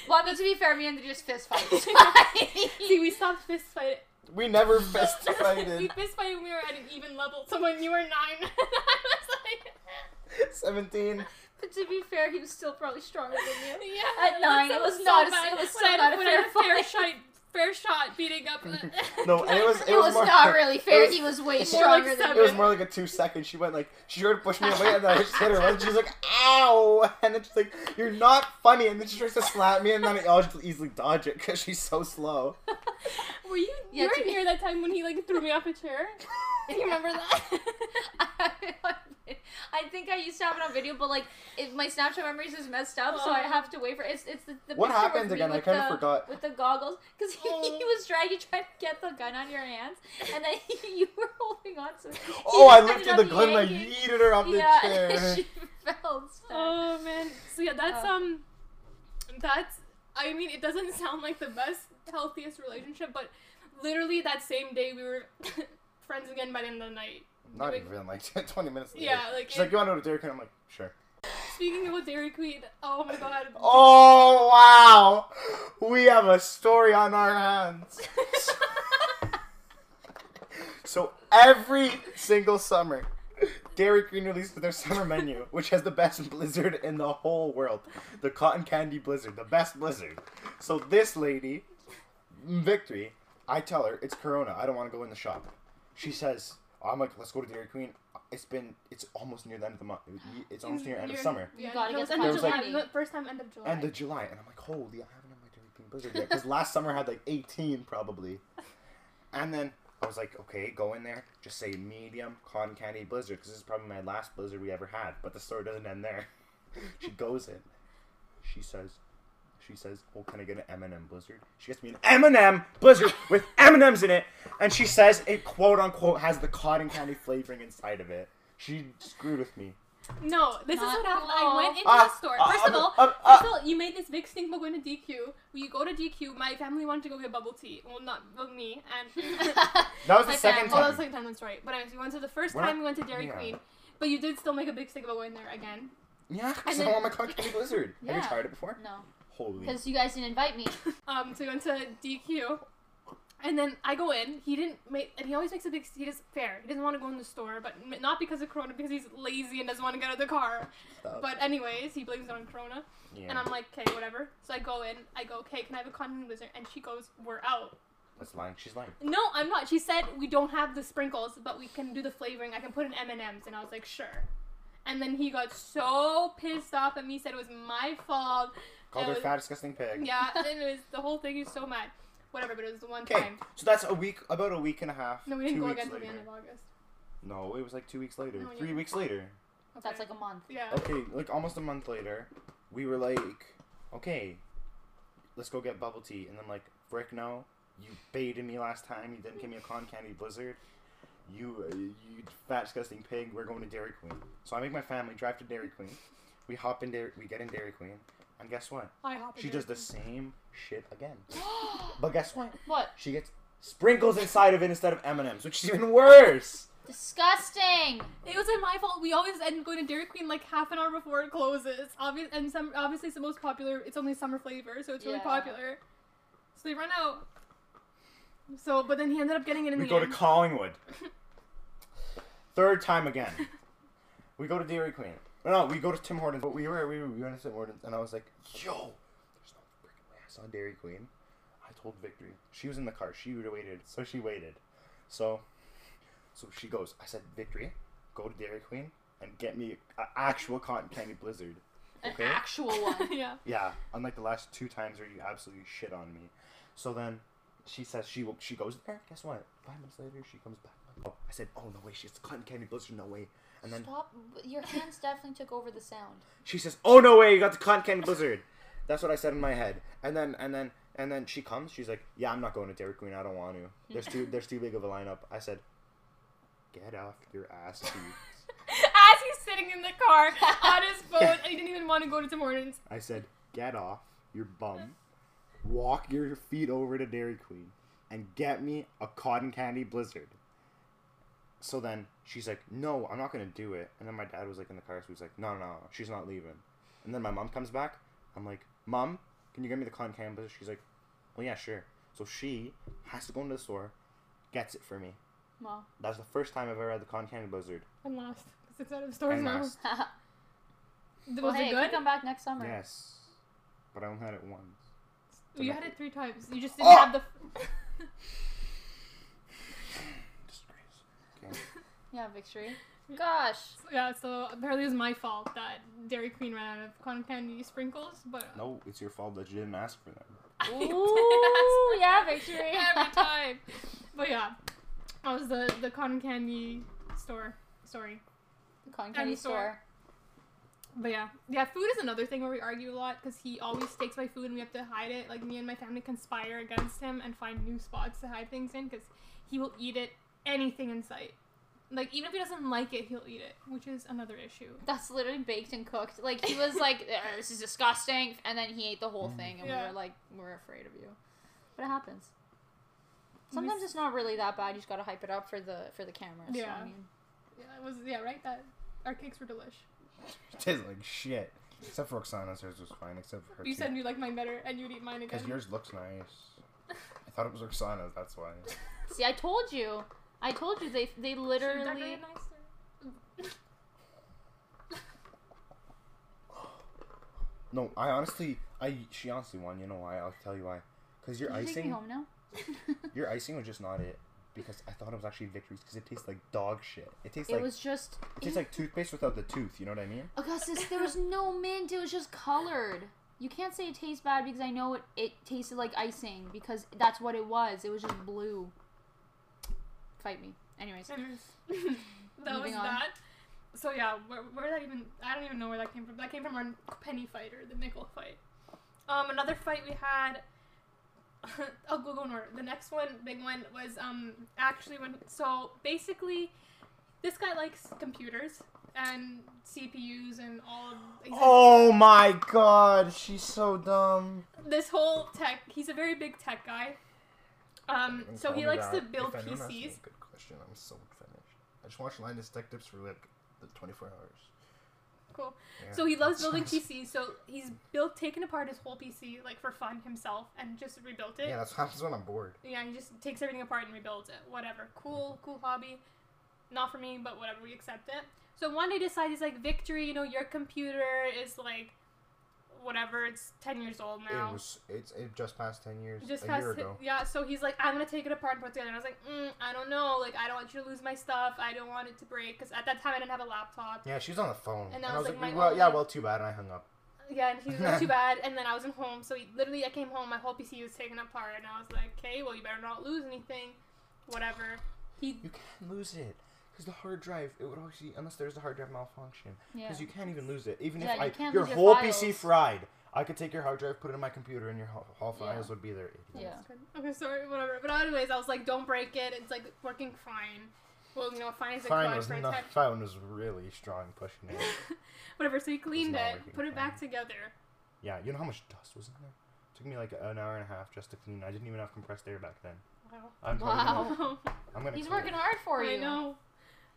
[SPEAKER 1] Well, I mean, to be fair, me and they just fist fight.
[SPEAKER 2] See, we stopped fist fight.
[SPEAKER 3] We never fist
[SPEAKER 2] we
[SPEAKER 3] fighted.
[SPEAKER 2] fist fighted when we were at an even level. So when you were nine, I was like,
[SPEAKER 3] Seventeen.
[SPEAKER 1] but to be fair, he was still probably stronger than you.
[SPEAKER 2] yeah.
[SPEAKER 1] At nine,
[SPEAKER 2] that
[SPEAKER 1] it was
[SPEAKER 2] so
[SPEAKER 1] not a-
[SPEAKER 2] bad.
[SPEAKER 1] it was
[SPEAKER 2] When
[SPEAKER 1] still
[SPEAKER 2] I-
[SPEAKER 1] not a
[SPEAKER 2] when I
[SPEAKER 1] fair
[SPEAKER 2] had fair
[SPEAKER 1] fight.
[SPEAKER 2] Shot, fair shot beating up.
[SPEAKER 3] No, it was-
[SPEAKER 1] It was
[SPEAKER 3] more-
[SPEAKER 1] not really fair.
[SPEAKER 3] was-
[SPEAKER 1] he was way
[SPEAKER 3] it was
[SPEAKER 2] more
[SPEAKER 1] stronger
[SPEAKER 2] like
[SPEAKER 1] than
[SPEAKER 3] It was more like a two second. She went like she tried to push me away, and then I just hit her. And she's like, "Ow!" And then she's like, "You're not funny." And then she tries to slap me, and then I'll just easily dodge it because she's so slow.
[SPEAKER 2] Were you?
[SPEAKER 1] Yeah,
[SPEAKER 2] you weren't
[SPEAKER 1] be-
[SPEAKER 2] here that time when he like threw me off a chair. Do you remember that?
[SPEAKER 1] I think I used to have it on video, but like, if my Snapchat memories is messed up, so I
[SPEAKER 2] Oh.
[SPEAKER 1] have to wait for it's it's the, the
[SPEAKER 3] What
[SPEAKER 1] picture with
[SPEAKER 3] happens again? I
[SPEAKER 1] with
[SPEAKER 3] kind of
[SPEAKER 1] the-
[SPEAKER 3] forgot.
[SPEAKER 1] with the goggles because he,
[SPEAKER 2] Oh.
[SPEAKER 1] he was trying to try to get the gun out of your hands, and then you were holding on to. it.
[SPEAKER 3] Oh, I
[SPEAKER 1] ended
[SPEAKER 3] lifted the gun and I
[SPEAKER 1] yanking-
[SPEAKER 3] yeeted her off the chair.
[SPEAKER 1] she fell. instead.
[SPEAKER 2] oh man. So yeah, that's
[SPEAKER 1] Oh.
[SPEAKER 2] um, that's. I mean, it doesn't sound like the best, healthiest relationship, but literally that same day we were friends again by the end of the night.
[SPEAKER 3] Not even like 20 minutes later.
[SPEAKER 2] Yeah, like
[SPEAKER 3] She's
[SPEAKER 2] it-
[SPEAKER 3] like, "You want to go to Dairy Queen?" I'm like, "Sure."
[SPEAKER 2] Speaking of Dairy Queen, oh my god.
[SPEAKER 3] Oh wow, we have a story on our hands. So every single summer, Dairy Queen releases their summer menu, which has the best blizzard in the whole world. The cotton candy blizzard, the best blizzard. So this lady, Victory, I tell her it's Corona. I don't want to go in the shop. She says, I'm like, let's go to Dairy Queen. It's been, it's almost near the end of the month. It's almost near end of
[SPEAKER 2] You're-
[SPEAKER 3] summer.
[SPEAKER 1] You gotta
[SPEAKER 2] no,
[SPEAKER 1] get
[SPEAKER 2] it's
[SPEAKER 1] the
[SPEAKER 2] end of
[SPEAKER 3] was,
[SPEAKER 2] July.
[SPEAKER 3] like-
[SPEAKER 2] No, first time end of July.
[SPEAKER 3] End of July, and I'm like, holy, I haven't had my Dairy Queen Blizzard yet because last summer I had like 18 probably. And then I was like, okay, go in there, just say medium cotton candy Blizzard because this is probably my last Blizzard we ever had. But the story doesn't end there. she goes in, she says, she says, oh, can I get an M&M Blizzard? She gets me an M&M Blizzard with M&Ms in it, and she says it quote unquote has the cotton candy flavoring inside of it. She screwed with me.
[SPEAKER 2] No, this is what happened.
[SPEAKER 1] cool.
[SPEAKER 2] I went into
[SPEAKER 3] Uh,
[SPEAKER 2] the store.
[SPEAKER 3] uh,
[SPEAKER 2] First of
[SPEAKER 3] uh,
[SPEAKER 2] all,
[SPEAKER 3] uh,
[SPEAKER 2] first
[SPEAKER 3] uh,
[SPEAKER 2] of all, you made this big stink about going to DQ. When you go to DQ, my family wanted to go get bubble tea. Well, not well, me and.
[SPEAKER 3] That was the
[SPEAKER 1] My
[SPEAKER 3] second
[SPEAKER 1] family.
[SPEAKER 2] Oh,
[SPEAKER 3] time.
[SPEAKER 2] that was the second time. That's right. But anyways, we went to the 1st
[SPEAKER 3] We're
[SPEAKER 2] time
[SPEAKER 3] not-
[SPEAKER 2] we went to Dairy
[SPEAKER 3] yeah.
[SPEAKER 2] Queen, but you did still make a big stink about going there again.
[SPEAKER 3] Yeah, because
[SPEAKER 2] And
[SPEAKER 3] I want my cotton candy Blizzard. Have you tried it before?
[SPEAKER 1] no,
[SPEAKER 3] Holy.
[SPEAKER 1] because you guys didn't invite me.
[SPEAKER 2] Um, so we went to DQ, And then I go in. He didn't make, and he always makes a big. He does fair. He doesn't want to go in the store, but not because of Corona, because he's lazy and doesn't want to get out of the car. But anyways, he blames it on Corona.
[SPEAKER 3] yeah.
[SPEAKER 2] And I'm like, okay, whatever. So I go in. I go, okay, can I have a cotton blizzard? And she goes, we're out.
[SPEAKER 3] That's lying. She's lying.
[SPEAKER 2] No, I'm not. She said we don't have the sprinkles, but we can do the flavoring. I can put in M and M's, and I was like, sure. And then he got so pissed off at me. Said it was my fault.
[SPEAKER 3] Called her
[SPEAKER 2] was-
[SPEAKER 3] fat, disgusting pig.
[SPEAKER 2] Yeah, and it was the whole thing. He was so mad. Whatever, but it was the one
[SPEAKER 3] Okay,
[SPEAKER 2] time.
[SPEAKER 3] so that's a week, about a week and a half.
[SPEAKER 2] No, we didn't go again until the end of August.
[SPEAKER 3] No, it was like two weeks later.
[SPEAKER 2] No,
[SPEAKER 3] Three weeks later.
[SPEAKER 2] Okay.
[SPEAKER 1] That's like a month.
[SPEAKER 2] yeah.
[SPEAKER 3] Okay, like almost a month later, we were like, okay, let's go get bubble tea. And then like, frick no, you baited me last time. You didn't give me a con candy blizzard. You, uh, you fat disgusting pig. We're going to Dairy Queen. So I make my family drive to Dairy Queen. We hop in Dairy, we get in Dairy Queen, and guess what?
[SPEAKER 2] I
[SPEAKER 3] She does the same shit again. But guess what?
[SPEAKER 1] what?
[SPEAKER 3] She gets sprinkles inside of it instead of M and M's, which is even worse.
[SPEAKER 1] Disgusting.
[SPEAKER 2] It wasn't my fault. We always end going to Dairy Queen like half an hour before it closes. Obvious, and some obviously it's the most popular. It's only summer flavor, so it's really
[SPEAKER 1] Yeah.
[SPEAKER 2] popular. So they run out. So, but then he ended up getting it in
[SPEAKER 3] We
[SPEAKER 2] the
[SPEAKER 3] go to. Collingwood. Third time again. We go to Dairy Queen. No, no, we go to Tim Hortons. But we were we, were, we went to Tim Hortons, and I was like, "Yo, there's no freaking way I saw Dairy Queen." I told Victory. She was in the car. She waited, so she waited. So, so she goes. I said, "Victory, go to Dairy Queen and get me an actual cotton candy blizzard."
[SPEAKER 1] An actual one.
[SPEAKER 2] yeah.
[SPEAKER 3] Yeah, unlike the last two times where you absolutely shit on me. So then she says she will, she goes there. Guess what? Five minutes later, she comes back. Oh, I said, oh no way, she's cotton candy blizzard, no way. And then
[SPEAKER 1] Stop. Your hands definitely took over the sound.
[SPEAKER 3] she says, oh no way, you got the cotton candy blizzard. That's what I said in my head. And then and then and then she comes. She's like, yeah, I'm not going to Dairy Queen. I don't want to. There's too there's too big of a lineup. I said, get off your ass, cheeks.
[SPEAKER 2] As he's sitting in the car on his phone, and he didn't even want to go to Tim Hortons.
[SPEAKER 3] I said, get off your bum, walk your feet over to Dairy Queen, and get me a cotton candy blizzard. So then she's like, no, I'm not gonna do it. And then my dad was like in the car, so he's like, no, no, no, she's not leaving. And then my mom comes back. I'm like, mom, can you get me the cotton candy blizzard? She's like, well, yeah, sure. So she has to go into the store, gets it for me.
[SPEAKER 1] Well,
[SPEAKER 3] That's the first time I've ever had the cotton candy blizzard.
[SPEAKER 2] And lost. Because it's out of stores
[SPEAKER 3] And
[SPEAKER 2] now.
[SPEAKER 3] lost.
[SPEAKER 2] Was
[SPEAKER 1] well,
[SPEAKER 2] it good?
[SPEAKER 1] come back next summer.
[SPEAKER 3] Yes, but I only had it once.
[SPEAKER 2] You had it three times. You just oh! didn't
[SPEAKER 3] Oh!
[SPEAKER 2] have the.
[SPEAKER 3] Disgrace. Okay.
[SPEAKER 1] Yeah, victory. Gosh.
[SPEAKER 2] yeah, so apparently it was my fault that Dairy Queen ran out of cotton candy sprinkles, but.
[SPEAKER 3] Uh, no, it's your fault that you didn't ask for them.
[SPEAKER 1] Ooh, yeah, victory.
[SPEAKER 2] Every time. But yeah, that was the, the cotton candy store story.
[SPEAKER 1] The cotton candy
[SPEAKER 2] And store.
[SPEAKER 1] store.
[SPEAKER 2] But yeah, yeah, food is another thing where we argue a lot because he always takes my food and we have to hide it. Like me and my family conspire against him and find new spots to hide things in because he will eat it anything in sight. Like even if he doesn't like it, he'll eat it, which is another issue.
[SPEAKER 1] That's literally baked and cooked. Like he was like, "Uh, "This is disgusting," and then he ate the whole thing, and we
[SPEAKER 2] Yeah.
[SPEAKER 1] were like, "We're afraid of you." But it happens. Sometimes it's not really that bad. You just gotta hype it up for the for the cameras. so,
[SPEAKER 2] Yeah.
[SPEAKER 1] I mean,
[SPEAKER 2] Yeah, it was yeah right. That our cakes were delish.
[SPEAKER 3] It tastes like shit. Except for Oksana's, hers was fine. Except for her.
[SPEAKER 2] You
[SPEAKER 3] too.
[SPEAKER 2] said you like mine better and you'd eat mine again.
[SPEAKER 3] Because yours looks nice. I thought it was Oksana's, that's why.
[SPEAKER 1] see, I told you. I told you they they
[SPEAKER 2] Should've
[SPEAKER 1] literally.
[SPEAKER 2] nicer.
[SPEAKER 3] No, I honestly, I she honestly won. You know why? I'll tell you why. Because your
[SPEAKER 1] Can you take me
[SPEAKER 3] icing,
[SPEAKER 1] home now?
[SPEAKER 3] your icing was just not it. Because I thought it was actually Victory's. Because it tastes like dog shit. It tastes
[SPEAKER 1] it
[SPEAKER 3] like it
[SPEAKER 1] was just.
[SPEAKER 3] it tastes like toothpaste without the tooth. You know what I mean?
[SPEAKER 1] Augustus, there was no mint. It was just colored. You can't say it tastes bad because I know it, it tasted like icing because that's what it was. It was just blue. Fight me. Anyways.
[SPEAKER 2] Anyways, that was
[SPEAKER 1] on.
[SPEAKER 2] that. So yeah, where, where that even? I don't even know where that came from. That came from our penny fighter, the nickel fight. Um, another fight we had. I'll go go. The next one, big one, was um actually when. So basically, this guy likes computers and CPUs and all. he's a-
[SPEAKER 3] Oh my god, she's so dumb.
[SPEAKER 2] this whole tech. He's a very big tech guy. Um, so he likes to build PCs.
[SPEAKER 3] That's a Good question. I'm so finished. I just watched Linus Tech Tips for like the 24 hours.
[SPEAKER 2] cool.
[SPEAKER 3] Yeah.
[SPEAKER 2] So he loves building PCs. So he's built, taken apart his whole PC like for fun himself, and just rebuilt it.
[SPEAKER 3] Yeah, that's happens when I'm bored.
[SPEAKER 2] Yeah, he just takes everything apart and rebuilds it. Whatever. Cool, cool hobby. Not for me, but whatever, we accept it. So one day decides he's like, Victory, you know, your computer is like whatever, it's ten years old now.
[SPEAKER 3] It was it's it just passed ten years.
[SPEAKER 2] just
[SPEAKER 3] a
[SPEAKER 2] past
[SPEAKER 3] year
[SPEAKER 2] yeah, so he's like, I'm gonna take it apart and put it together. And I was like, mm, I don't know, like I don't want you to lose my stuff. I don't want it to break because at that time I didn't have a laptop.
[SPEAKER 3] Yeah, she was on the phone,
[SPEAKER 2] And
[SPEAKER 3] and, I
[SPEAKER 2] was, like,
[SPEAKER 3] like, well, yeah, well, too bad, and I hung up.
[SPEAKER 2] Yeah, and he was like, too bad. And then I was in home, so he, literally I came home, my whole PC was taken apart, and I was like, okay, well you better not lose anything, whatever. He
[SPEAKER 3] You can't lose it because the hard drive it would actually unless there's a hard drive malfunction
[SPEAKER 1] Yeah.
[SPEAKER 3] because you can't even lose it even
[SPEAKER 1] Yeah,
[SPEAKER 3] if
[SPEAKER 1] you
[SPEAKER 3] I
[SPEAKER 1] can't
[SPEAKER 3] your
[SPEAKER 1] lose your
[SPEAKER 3] whole
[SPEAKER 1] files.
[SPEAKER 3] PC fried. I could take your hard drive, put it in my computer, and your whole, whole
[SPEAKER 1] Yeah.
[SPEAKER 3] files would be there.
[SPEAKER 1] Yeah.
[SPEAKER 2] That's. Okay, sorry, whatever. But anyways, I was like, don't break it. It's like working fine. Well, you know, fine is it
[SPEAKER 3] Fine
[SPEAKER 2] could
[SPEAKER 3] was
[SPEAKER 2] for a
[SPEAKER 3] not.
[SPEAKER 2] tech-
[SPEAKER 3] Fine was really strong pushing it.
[SPEAKER 2] Whatever. So he cleaned
[SPEAKER 3] not
[SPEAKER 2] it,
[SPEAKER 3] working
[SPEAKER 2] put it back together.
[SPEAKER 3] yeah, you know how much dust was in there? It took me like an hour and a half just to clean. I didn't even have compressed air back then.
[SPEAKER 2] Wow.
[SPEAKER 3] I'm
[SPEAKER 1] Wow.
[SPEAKER 3] Gonna, I'm gonna.
[SPEAKER 1] He's working
[SPEAKER 3] it.
[SPEAKER 1] hard for you.
[SPEAKER 2] I know.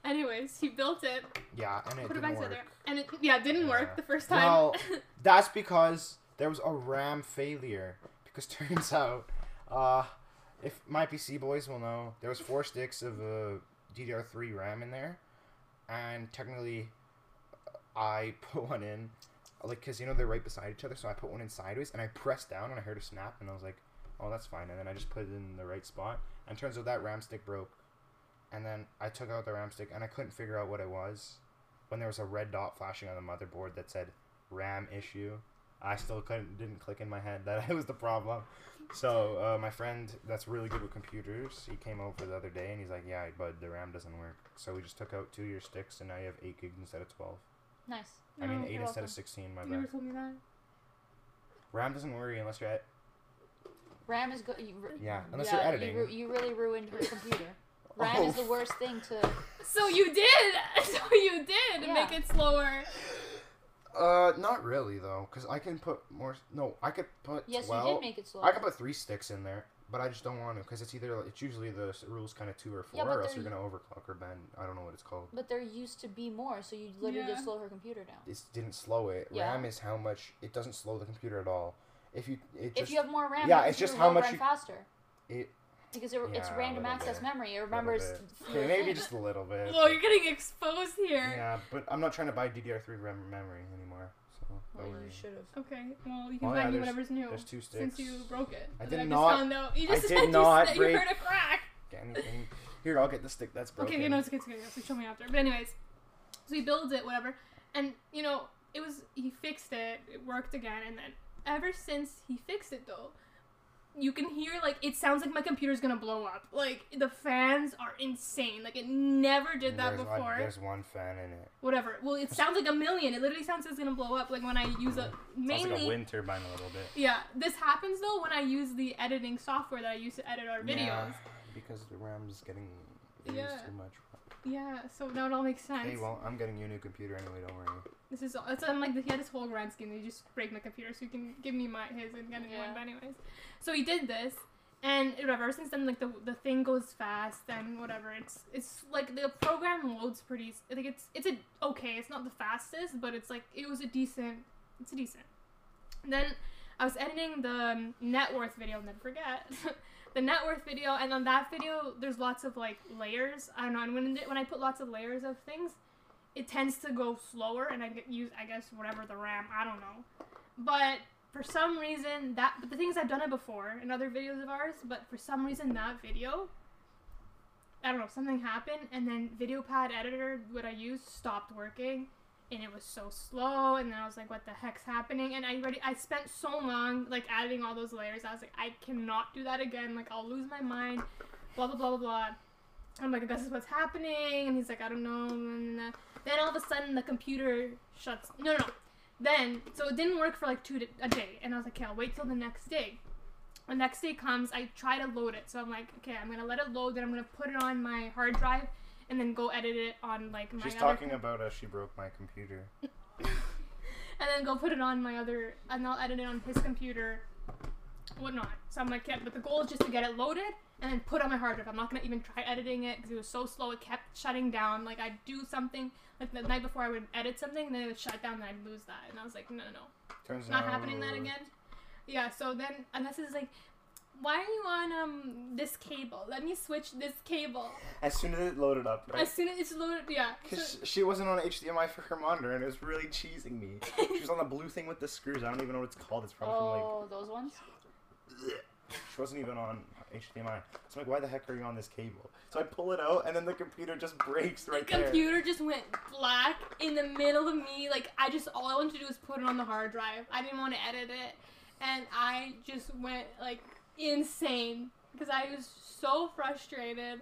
[SPEAKER 2] Anyways, he built it,
[SPEAKER 3] Yeah, and it
[SPEAKER 2] put it
[SPEAKER 3] didn't
[SPEAKER 2] back
[SPEAKER 3] work.
[SPEAKER 2] together, and it yeah, it didn't
[SPEAKER 3] Yeah.
[SPEAKER 2] work the first time.
[SPEAKER 3] Well, that's because there was a RAM failure. Because turns out, uh, if my PC boys will know, there was four sticks of uh, DDR3 RAM in there, and technically, I put one in, like, cause you know they're right beside each other, so I put one in sideways, and I pressed down, and I heard a snap, and I was like, oh, that's fine, and then I just put it in the right spot, and turns out that RAM stick broke, and then I took out the RAM stick, and I couldn't figure out what it was, when there was a red dot flashing on the motherboard that said RAM issue. I still couldn't didn't click in my head that it was the problem. So uh, my friend that's really good with computers, he came over the other day and he's like, "Yeah, bud, the RAM doesn't work." So we just took out two of your sticks and now you have eight gigs instead of twelve.
[SPEAKER 1] Nice.
[SPEAKER 3] I mean
[SPEAKER 2] No,
[SPEAKER 3] eight instead
[SPEAKER 1] welcome.
[SPEAKER 3] of sixteen. My
[SPEAKER 2] you never
[SPEAKER 3] bad.
[SPEAKER 2] told me that.
[SPEAKER 3] RAM doesn't worry unless you're at
[SPEAKER 1] RAM is good. Ru-
[SPEAKER 3] yeah unless
[SPEAKER 1] yeah,
[SPEAKER 3] you're editing.
[SPEAKER 1] You, ru- you really ruined her computer. RAM is the
[SPEAKER 3] Oh.
[SPEAKER 1] worst thing to.
[SPEAKER 2] So you did. So you did
[SPEAKER 1] Yeah.
[SPEAKER 2] make it slower.
[SPEAKER 3] Uh, not really though, because I can put more. No, I could put.
[SPEAKER 1] Yes,
[SPEAKER 3] well,
[SPEAKER 1] you did make it slow.
[SPEAKER 3] I can put three sticks in there, but I just don't want to because it's either it's usually the rules kind of two or four,
[SPEAKER 1] Yeah,
[SPEAKER 3] or else you're gonna overclock or bend. I don't know what it's called.
[SPEAKER 1] But there used to be more, so you literally
[SPEAKER 2] Yeah.
[SPEAKER 1] just slow her computer down.
[SPEAKER 3] It didn't slow it.
[SPEAKER 1] Yeah.
[SPEAKER 3] RAM is how much it doesn't slow the computer at all. If you it just
[SPEAKER 1] if you have more RAM,
[SPEAKER 3] yeah, it's just how much you-
[SPEAKER 1] faster.
[SPEAKER 3] it
[SPEAKER 1] Because it, it's
[SPEAKER 3] Yeah, a
[SPEAKER 1] random access
[SPEAKER 3] bit.
[SPEAKER 1] memory. It remembers.
[SPEAKER 3] Okay, maybe just a little bit.
[SPEAKER 2] Well, you're getting exposed here.
[SPEAKER 3] yeah, but I'm not trying to buy DDR3 RAM memory anymore. So
[SPEAKER 1] Well, you should have.
[SPEAKER 2] Okay. Well, you can
[SPEAKER 3] Oh,
[SPEAKER 2] buy
[SPEAKER 3] yeah,
[SPEAKER 2] me whatever's new.
[SPEAKER 3] There's two sticks.
[SPEAKER 2] Since you broke it.
[SPEAKER 3] I did
[SPEAKER 2] just
[SPEAKER 3] not-
[SPEAKER 2] found out- You
[SPEAKER 3] I
[SPEAKER 2] just
[SPEAKER 3] did
[SPEAKER 2] said you
[SPEAKER 3] not break-
[SPEAKER 2] You heard a crack.
[SPEAKER 3] Anything. Here, I'll get the stick that's broken.
[SPEAKER 2] Okay, okay, no, it's okay, it's okay. So show me after. But anyways, so he builds it, whatever, and you know, it was he fixed it, it worked again, and then ever since he fixed it though, you can hear like it sounds like my computer's gonna blow up. Like the fans are insane. Like it never did that
[SPEAKER 3] there's
[SPEAKER 2] before.
[SPEAKER 3] One, there's one fan in it.
[SPEAKER 2] Whatever. Well, it sounds like a million. It literally sounds like it's gonna blow up. Like when I use a
[SPEAKER 3] Sounds
[SPEAKER 2] mainly.
[SPEAKER 3] like a wind turbine a little bit.
[SPEAKER 2] Yeah, this happens though when I use the editing software that I use to edit our videos.
[SPEAKER 3] Yeah, because the RAM's getting used
[SPEAKER 2] Yeah.
[SPEAKER 3] too much.
[SPEAKER 2] Yeah, so now it all makes sense.
[SPEAKER 3] Hey, well, I'm getting you a new computer anyway. Don't worry.
[SPEAKER 2] This is it's I'm like he had this whole grand scheme. He just break my computer so he can give me my his and get a new
[SPEAKER 1] Yeah.
[SPEAKER 2] one. But anyways, so he did this, and whatever. Ever since then, like the the thing goes fast and whatever. It's it's like the program loads pretty. s- Like it's it's a okay. It's not the fastest, but it's like it was a decent. It's a decent. Then I was editing the um, net worth video. I'll never forget. the net worth video, and on that video, there's lots of like layers. I don't know. And when when I put lots of layers of things, it tends to go slower and I get use I guess whatever the RAM, I don't know. But for some reason that but the things I've done it before in other videos of ours, but for some reason that video I don't know, something happened and then VideoPad editor what I used stopped working and it was so slow and then I was like what the heck's happening and I already I spent so long like adding all those layers. I was like I cannot do that again. Like I'll lose my mind. Blah blah blah blah blah. I'm like, this is what's happening. And he's like, I don't know. And uh, then all of a sudden, the computer shuts. No, no, no. Then, so it didn't work for like two a day. And I was like, okay, I'll wait till the next day. The next day comes, I try to load it. So I'm like, okay, I'm gonna let it load. Then I'm gonna put it on my hard drive, and then go edit it on like my
[SPEAKER 3] She's talking about how she broke my computer.
[SPEAKER 2] and then go put it on my other and I'll edit it on his computer whatnot. So I'm like, yeah, but the goal is just to get it loaded and then put on my hard drive. I'm not gonna even try editing it because it was so slow. It kept shutting down. Like I'd do something like the night before I would edit something, and then it would shut down, and I'd lose that. And I was like, no, no, no,
[SPEAKER 3] Turns
[SPEAKER 2] not
[SPEAKER 3] out-
[SPEAKER 2] happening that again. Yeah. So then, and this is like, why are you on um this cable? Let me switch this cable.
[SPEAKER 3] As soon as it loaded up, right?
[SPEAKER 2] As soon as it's loaded, yeah.
[SPEAKER 3] Because
[SPEAKER 2] So-
[SPEAKER 3] she wasn't on HDMI for her monitor, and it was really cheesing me. she was on the blue thing with the screws. I don't even know what it's called. It's probably from like.
[SPEAKER 1] Oh, those ones.
[SPEAKER 3] She wasn't even on HDMI. So I'm like, why the heck are you on this cable? So I pull it out, and then the computer just breaks right
[SPEAKER 2] the
[SPEAKER 3] there.
[SPEAKER 2] The computer just went black in the middle of me. Like I just all I wanted to do was put it on the hard drive. I didn't want to edit it, and I just went like insane because I was so frustrated.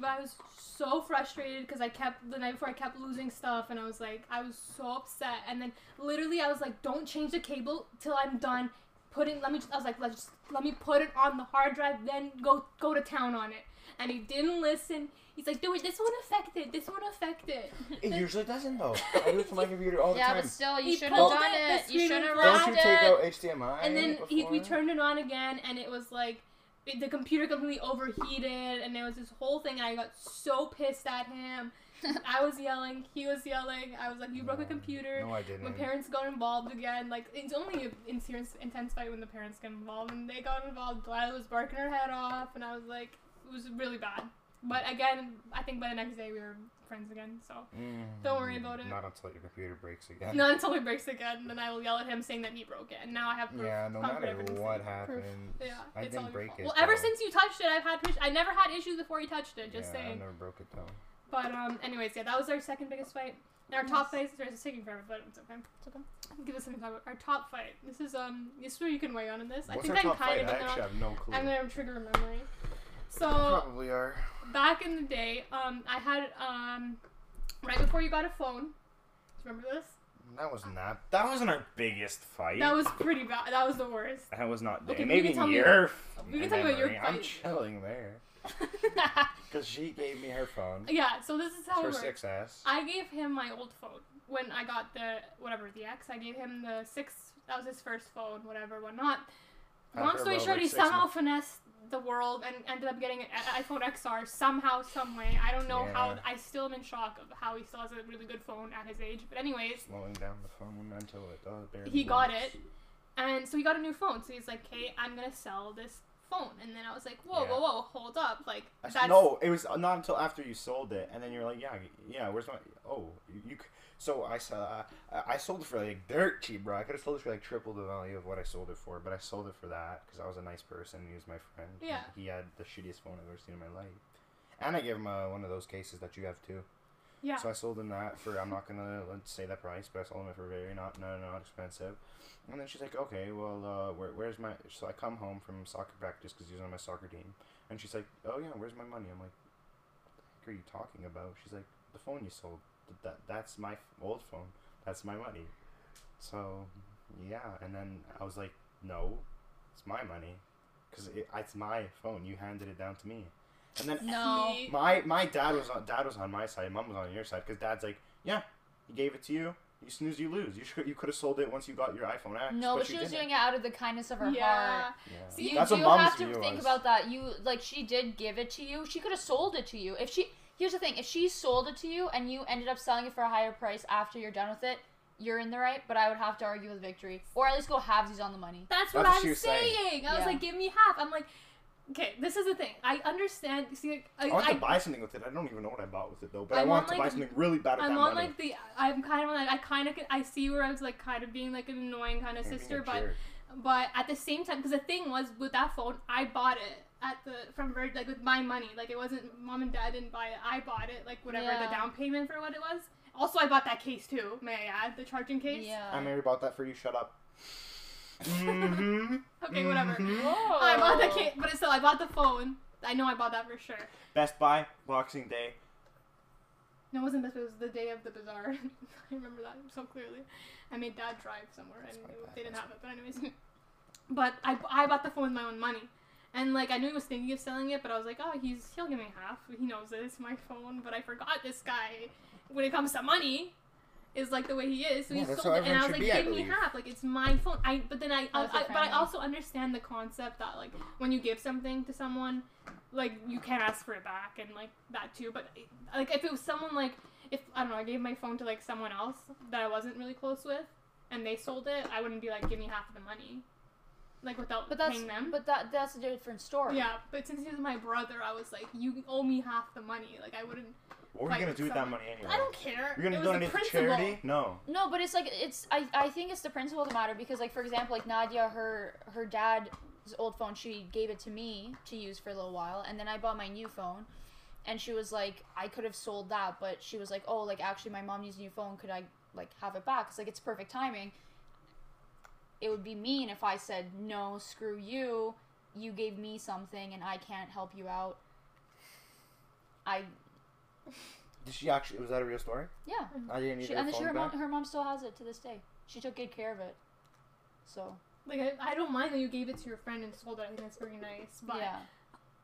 [SPEAKER 2] But I was so frustrated because I kept the night before I kept losing stuff, and I was like, I was so upset. And then literally, I was like, "Don't change the cable till I'm done. putting. Let me. Just, I was like, let's just let me put it on the hard drive, then go go to town on it." And he didn't listen. He's like, "Dude, this won't affect it. This won't affect it."
[SPEAKER 3] It usually doesn't though. I do it for my computer all the
[SPEAKER 1] Yeah,
[SPEAKER 3] time.
[SPEAKER 1] but still, you
[SPEAKER 2] He
[SPEAKER 1] should have done
[SPEAKER 2] it,
[SPEAKER 1] it. You
[SPEAKER 2] screen
[SPEAKER 1] should have
[SPEAKER 2] was
[SPEAKER 3] Don't you
[SPEAKER 1] wrapped
[SPEAKER 3] take
[SPEAKER 1] it.
[SPEAKER 3] out HDMI?
[SPEAKER 2] and then he, we turned it on again, and it was like it, the computer completely overheated, and there was this whole thing. And I got so pissed at him. I was yelling. He was yelling. I was like, "You broke a computer."
[SPEAKER 3] No, I didn't.
[SPEAKER 2] My parents got involved again. Like it's only an intense, intense fight when the parents get involved, and they got involved. Delilah was barking her head off, and I was like, it was really bad. But again, I think by the next day we were friends again. So
[SPEAKER 3] Mm,
[SPEAKER 2] Don't worry about it.
[SPEAKER 3] Not until your computer breaks again.
[SPEAKER 2] not until he breaks again, and then I will yell at him saying that he broke it. And now I have proof.
[SPEAKER 3] Yeah, no matter what
[SPEAKER 2] that-
[SPEAKER 3] happened,
[SPEAKER 2] Yeah,
[SPEAKER 3] I
[SPEAKER 2] it's all
[SPEAKER 3] didn't
[SPEAKER 2] your
[SPEAKER 3] break
[SPEAKER 2] fault.
[SPEAKER 3] it.
[SPEAKER 2] Well, ever since you touched it, I've had issues. I never had issues before you touched it. Just
[SPEAKER 3] yeah, I never broke it though.
[SPEAKER 2] But um, anyways, yeah, that was our second biggest fight. And our top fight. Sorry, it's taking forever, but it's okay. It's okay. Give us something to talk about. Our top fight. This is um, this is where you can weigh on in this.
[SPEAKER 3] What's
[SPEAKER 2] I think
[SPEAKER 3] our
[SPEAKER 2] I'm
[SPEAKER 3] top
[SPEAKER 2] kind
[SPEAKER 3] fight?
[SPEAKER 2] of
[SPEAKER 3] I
[SPEAKER 2] in
[SPEAKER 3] actually
[SPEAKER 2] the,
[SPEAKER 3] have no clue.
[SPEAKER 2] I'm gonna trigger a memory. So
[SPEAKER 3] Probably are.
[SPEAKER 2] back in the day, um, I had um, right before you got a phone. Remember this?
[SPEAKER 3] That wasn't that. That wasn't our biggest fight.
[SPEAKER 2] That was pretty bad. That was the worst.
[SPEAKER 3] That was not.
[SPEAKER 2] Okay, we
[SPEAKER 3] maybe
[SPEAKER 2] can tell
[SPEAKER 3] in
[SPEAKER 2] me-
[SPEAKER 3] your.
[SPEAKER 2] we can talk about your
[SPEAKER 3] memory. I'm chilling there because she gave me her phone.
[SPEAKER 2] yeah. So this is how
[SPEAKER 3] her
[SPEAKER 2] it works.
[SPEAKER 3] 6S.
[SPEAKER 2] I gave him my old phone when I got the whatever the X. I gave him the six. That was his first phone, whatever, whatnot. Long story short, he somehow finessed the world and ended up getting an iPhone XR somehow, some way. I don't know how. I still am in shock of how he still has a really good phone at his age. But anyways,
[SPEAKER 3] Slowing down the phone until it does barely
[SPEAKER 2] he got
[SPEAKER 3] works.
[SPEAKER 2] it, and so he got a new phone. So he's like, "Hey, I'm gonna sell this phone." And then I was like, "Whoa,
[SPEAKER 3] Yeah.
[SPEAKER 2] whoa, whoa, hold up! Like that's
[SPEAKER 3] no, it was not until after you sold it, and then you're like, yeah, yeah. Where's my? Oh, you. you so I saw. I I sold it for like dirt cheap, bro. I could have sold it for like triple the value of what I sold it for, but I sold it for that because I was a nice person. He was my friend.
[SPEAKER 2] Yeah.
[SPEAKER 3] He had the shittiest phone I've ever seen in my life, and I gave him uh, one of those cases that you have too.
[SPEAKER 2] yeah."
[SPEAKER 3] So I sold him that for I'm not gonna say that price, but I sold him it for very not no not expensive. And then she's like, okay, well, uh, where, where's my? So I come home from soccer practice because he was on my soccer team, and she's like, oh yeah, where's my money? I'm like, what the heck are you talking about? She's like, the phone you sold, that that's my old phone, that's my money. So yeah, and then I was like, no, it's my money, because it, it's my phone. You handed it down to me, and then
[SPEAKER 1] No.
[SPEAKER 3] My my dad was on dad was on my side. Mom was on your side because dad's like, yeah, he gave it to you. You snooze, you lose. You should you could have sold it once you got your iPhone X.
[SPEAKER 1] No, but,
[SPEAKER 3] you
[SPEAKER 1] she was
[SPEAKER 3] didn't.
[SPEAKER 1] doing it out of the kindness of her
[SPEAKER 2] yeah.
[SPEAKER 1] heart.
[SPEAKER 3] Yeah.
[SPEAKER 2] See,
[SPEAKER 1] You
[SPEAKER 3] That's
[SPEAKER 1] do
[SPEAKER 3] what mom's
[SPEAKER 1] have to think
[SPEAKER 3] was.
[SPEAKER 1] about that. You like she did give it to you. She could have sold it to you. If she here's the thing, if she sold it to you and you ended up selling it for a higher price after you're done with it, you're in the right. But I would have to argue with victory, or at least go halvesies on the money.
[SPEAKER 2] That's what
[SPEAKER 3] That's what
[SPEAKER 2] I'm
[SPEAKER 3] she saying.
[SPEAKER 2] saying. I was like, give me half. I'm like, okay, this is the thing. I understand. See, like, I,
[SPEAKER 3] I want
[SPEAKER 2] I,
[SPEAKER 3] to buy something with it. I don't even know what I bought with it though. But
[SPEAKER 2] I
[SPEAKER 3] I, want
[SPEAKER 2] want,
[SPEAKER 3] to buy something really bad with
[SPEAKER 2] I'm
[SPEAKER 3] that
[SPEAKER 2] on
[SPEAKER 3] money.
[SPEAKER 2] like the. I'm kind of like I kind of I see where I was like kind of being like an annoying kind of
[SPEAKER 3] You're
[SPEAKER 2] sister, but
[SPEAKER 3] jerk.
[SPEAKER 2] but at the same time, because the thing was with that phone, I bought it at the from Virgin like with my money. Like it wasn't mom and dad didn't buy it. I bought it like whatever the down payment for what it was. Also, I bought that case too. May I add the charging case?
[SPEAKER 1] Yeah.
[SPEAKER 3] I Mary bought that for you. Shut up. mm-hmm.
[SPEAKER 2] Okay, whatever.
[SPEAKER 1] Whoa.
[SPEAKER 2] I bought the case, but still, I bought the phone. I know I bought that for sure.
[SPEAKER 3] Best Buy Boxing Day.
[SPEAKER 2] No, it wasn't this. It was the day of the bazaar. I remember that so clearly. I made dad drive somewhere, and
[SPEAKER 3] That's my
[SPEAKER 2] it- they didn't have it. But anyways, but I, I bought the phone with my own money, and like I knew he was thinking of selling it, but I was like, oh, he's he'll give me half. He knows that it's my phone. But I forgot this guy. When it comes to money, is like the way he is. So
[SPEAKER 3] Yeah,
[SPEAKER 2] he
[SPEAKER 3] that's
[SPEAKER 2] sold it, and I was like,
[SPEAKER 3] be,
[SPEAKER 2] give me half. Like it's my phone. I but then I, I, I but I also understand the concept that like when you give something to someone, like you can't ask for it back and like that too. But like if it was someone like if I don't know, I gave my phone to like someone else that I wasn't really close with, and they sold it, I wouldn't be like, give me half of the money, like without
[SPEAKER 1] But that's
[SPEAKER 2] paying them.
[SPEAKER 1] but that that's a different story.
[SPEAKER 2] yeah, but since he was my brother, I was like, you owe me half the money. Like I wouldn't.
[SPEAKER 3] What were you gonna do with that money anyway?
[SPEAKER 2] I don't care.
[SPEAKER 3] You're gonna
[SPEAKER 2] it was the
[SPEAKER 3] donate it to
[SPEAKER 2] principle.
[SPEAKER 3] charity? No.
[SPEAKER 1] No, but it's like it's I, I think it's the principle of the matter because like for example like Nadia her her dad's old phone she gave it to me to use for a little while and then I bought my new phone and she was like I could have sold that but she was like oh like actually my mom used a new phone could I like have it back it's like it's perfect timing it would be mean if I said no screw you you gave me something and I can't help you out I
[SPEAKER 3] Did she actually? Was that a real story?
[SPEAKER 1] yeah
[SPEAKER 3] I didn't need
[SPEAKER 1] she,
[SPEAKER 3] her
[SPEAKER 1] and then she, her
[SPEAKER 3] phone
[SPEAKER 1] mom her mom still has it to this day she took good care of it so
[SPEAKER 2] Like I, I don't mind that you gave it to your friend and sold it. I think that's very nice. But
[SPEAKER 1] yeah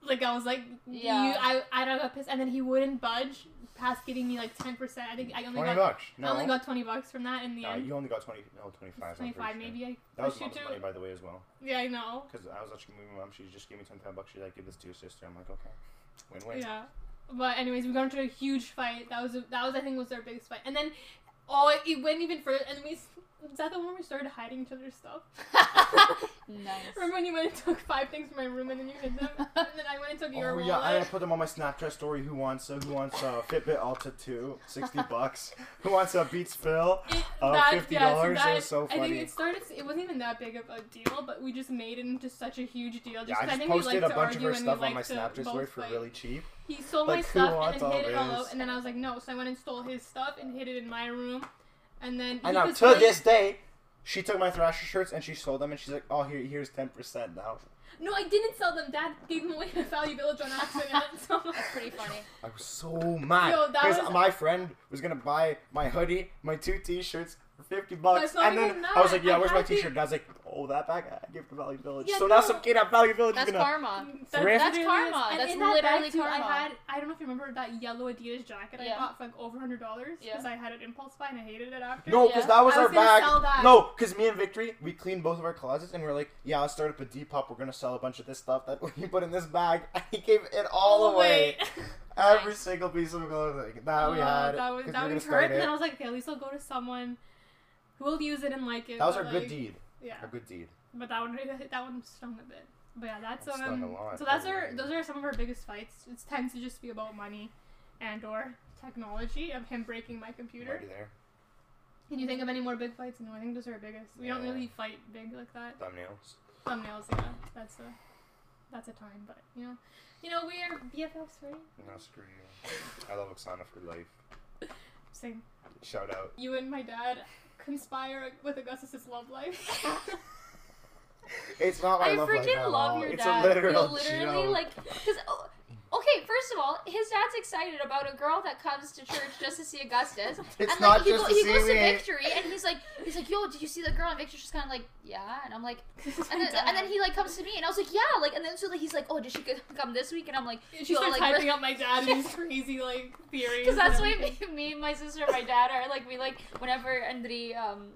[SPEAKER 2] like I was like,
[SPEAKER 1] Yeah.
[SPEAKER 2] you, I I got pissed, and then he wouldn't budge past giving me like ten percent. I think I only
[SPEAKER 3] Twenty
[SPEAKER 2] got
[SPEAKER 3] bucks. No.
[SPEAKER 2] I only got twenty bucks from that in the
[SPEAKER 3] No,
[SPEAKER 2] end.
[SPEAKER 3] you only got twenty. No, twenty-five.
[SPEAKER 2] Twenty five maybe. I
[SPEAKER 3] That was
[SPEAKER 2] pushed you
[SPEAKER 3] mom's money, by the way, as well.
[SPEAKER 2] Yeah, I know.
[SPEAKER 3] Because I was actually moving mom. She just gave me twenty-five bucks. She's like, "Give this to your sister." I'm like, "Okay, win-win."
[SPEAKER 2] Yeah. But anyways, we got into a huge fight. That was a, that was I think was our biggest fight. And then oh, it, it went even further. And we s- is that the one where we started hiding each other's stuff?
[SPEAKER 1] nice
[SPEAKER 2] Remember when you went and took five things from my room and then you hid them? and then I went and took your
[SPEAKER 3] Oh
[SPEAKER 2] wallet.
[SPEAKER 3] yeah, I put them on my Snapchat story. Who wants a Who wants a Fitbit Ultra 2? 60 bucks. Who wants a Beats Pill?
[SPEAKER 2] It,
[SPEAKER 3] Uh,
[SPEAKER 2] that,
[SPEAKER 3] $50?
[SPEAKER 2] yeah, so
[SPEAKER 3] It was so funny.
[SPEAKER 2] I think
[SPEAKER 3] funny.
[SPEAKER 2] it started. It wasn't even that big of a deal, but we just made it into such a huge deal. Just
[SPEAKER 3] Yeah, I just
[SPEAKER 2] think we
[SPEAKER 3] posted
[SPEAKER 2] like
[SPEAKER 3] a
[SPEAKER 2] to
[SPEAKER 3] bunch of
[SPEAKER 2] argue
[SPEAKER 3] her
[SPEAKER 2] and
[SPEAKER 3] stuff
[SPEAKER 2] we
[SPEAKER 3] on my
[SPEAKER 2] to
[SPEAKER 3] Snapchat story
[SPEAKER 2] both
[SPEAKER 3] for
[SPEAKER 2] fight.
[SPEAKER 3] really cheap.
[SPEAKER 2] He stole
[SPEAKER 3] Like,
[SPEAKER 2] my stuff and then
[SPEAKER 3] all
[SPEAKER 2] hid it all
[SPEAKER 3] this?
[SPEAKER 2] out, and then I was like, no. So I went and stole his stuff and hid it in my room, and then
[SPEAKER 3] And now to this day, she took my Thrasher shirts and she sold them and she's like, "Oh, here, here's 10% now."
[SPEAKER 2] No, I didn't sell them. Dad gave them away at Value Village on accident. so
[SPEAKER 1] That's pretty funny.
[SPEAKER 3] I was so mad
[SPEAKER 2] Yo, that
[SPEAKER 3] because
[SPEAKER 2] was-
[SPEAKER 3] my friend was gonna buy my hoodie, my two T-shirts for 50 bucks, and then I was like, "Yeah,
[SPEAKER 2] I
[SPEAKER 3] where's my T-shirt?" Dad's like, "Oh, that bag I gave to Value Village."
[SPEAKER 2] Yeah,
[SPEAKER 3] so now
[SPEAKER 2] no.
[SPEAKER 3] some kid at Value Village
[SPEAKER 1] That's
[SPEAKER 3] is gonna.
[SPEAKER 1] karma.
[SPEAKER 2] Mm, that-
[SPEAKER 3] Thrift?
[SPEAKER 1] That's karma.
[SPEAKER 2] and
[SPEAKER 1] That's
[SPEAKER 2] in that
[SPEAKER 1] literally
[SPEAKER 2] bag too,
[SPEAKER 1] karma.
[SPEAKER 2] I had I don't know if you remember that yellow Adidas jacket
[SPEAKER 1] Yeah.
[SPEAKER 2] I bought for like over hundred dollars
[SPEAKER 1] Yeah.
[SPEAKER 2] because I had an impulse buy and I hated it after.
[SPEAKER 3] No, because
[SPEAKER 1] Yeah.
[SPEAKER 3] that was
[SPEAKER 2] I
[SPEAKER 3] our
[SPEAKER 2] was
[SPEAKER 3] bag.
[SPEAKER 2] sell that.
[SPEAKER 3] No, because me and Victory, we cleaned both of our closets and we are like, yeah, let's start up a Depop. We're gonna sell a bunch of this stuff that we put in this bag. And he gave it all away. Every
[SPEAKER 1] Nice.
[SPEAKER 3] single piece of clothing that we
[SPEAKER 2] Oh,
[SPEAKER 3] had.
[SPEAKER 2] That was that
[SPEAKER 3] we were
[SPEAKER 2] was
[SPEAKER 3] gonna
[SPEAKER 2] hurt, and then. I was like, okay, at least I'll go to someone who will use it and like it.
[SPEAKER 3] That was
[SPEAKER 2] but,
[SPEAKER 3] our good deed.
[SPEAKER 2] Yeah,
[SPEAKER 3] A good deed.
[SPEAKER 2] but that one that one stung a bit. But yeah, that's
[SPEAKER 3] It stung
[SPEAKER 2] um.
[SPEAKER 3] a lot,
[SPEAKER 2] So that's our those are some of our biggest fights. It tends to just be about money, and or technology of him breaking my computer.
[SPEAKER 3] Already there.
[SPEAKER 2] Can you think of any more big fights? No, I think those are our biggest. We don't
[SPEAKER 3] Yeah.
[SPEAKER 2] really fight big like that.
[SPEAKER 3] Thumbnails.
[SPEAKER 2] Thumbnails, yeah, that's a that's a time, but you know, you know we are BFFs, right?
[SPEAKER 3] No, screw you. I love Oksana for life.
[SPEAKER 2] Same.
[SPEAKER 3] Shout out.
[SPEAKER 2] You and my dad conspire with Augustus's love life.
[SPEAKER 3] It's not my
[SPEAKER 1] I
[SPEAKER 3] love life
[SPEAKER 1] freaking
[SPEAKER 3] at
[SPEAKER 1] love
[SPEAKER 3] all.
[SPEAKER 1] your
[SPEAKER 3] it's
[SPEAKER 1] dad.
[SPEAKER 3] a literal
[SPEAKER 1] He'll literally
[SPEAKER 3] joke.
[SPEAKER 1] like because oh, okay, first of all, his dad's excited about a girl that comes to church just to see Augustus.
[SPEAKER 3] It's
[SPEAKER 1] and
[SPEAKER 3] not
[SPEAKER 1] like he,
[SPEAKER 3] just
[SPEAKER 1] go,
[SPEAKER 3] to
[SPEAKER 1] he
[SPEAKER 3] see
[SPEAKER 1] goes to. Victory and he's like he's like, Yo, did you see the girl? And Victor's just kinda like, Yeah and I'm like and then, and then he like comes to me and I was like, Yeah, like and then so like he's like, Oh, did she come this week? And I'm like,
[SPEAKER 2] she
[SPEAKER 1] Yo,
[SPEAKER 2] starts
[SPEAKER 1] like,
[SPEAKER 2] hyping up my dad and his crazy like theories.
[SPEAKER 1] Because that's why me, me, my sister, and my dad are like we like whenever Andre um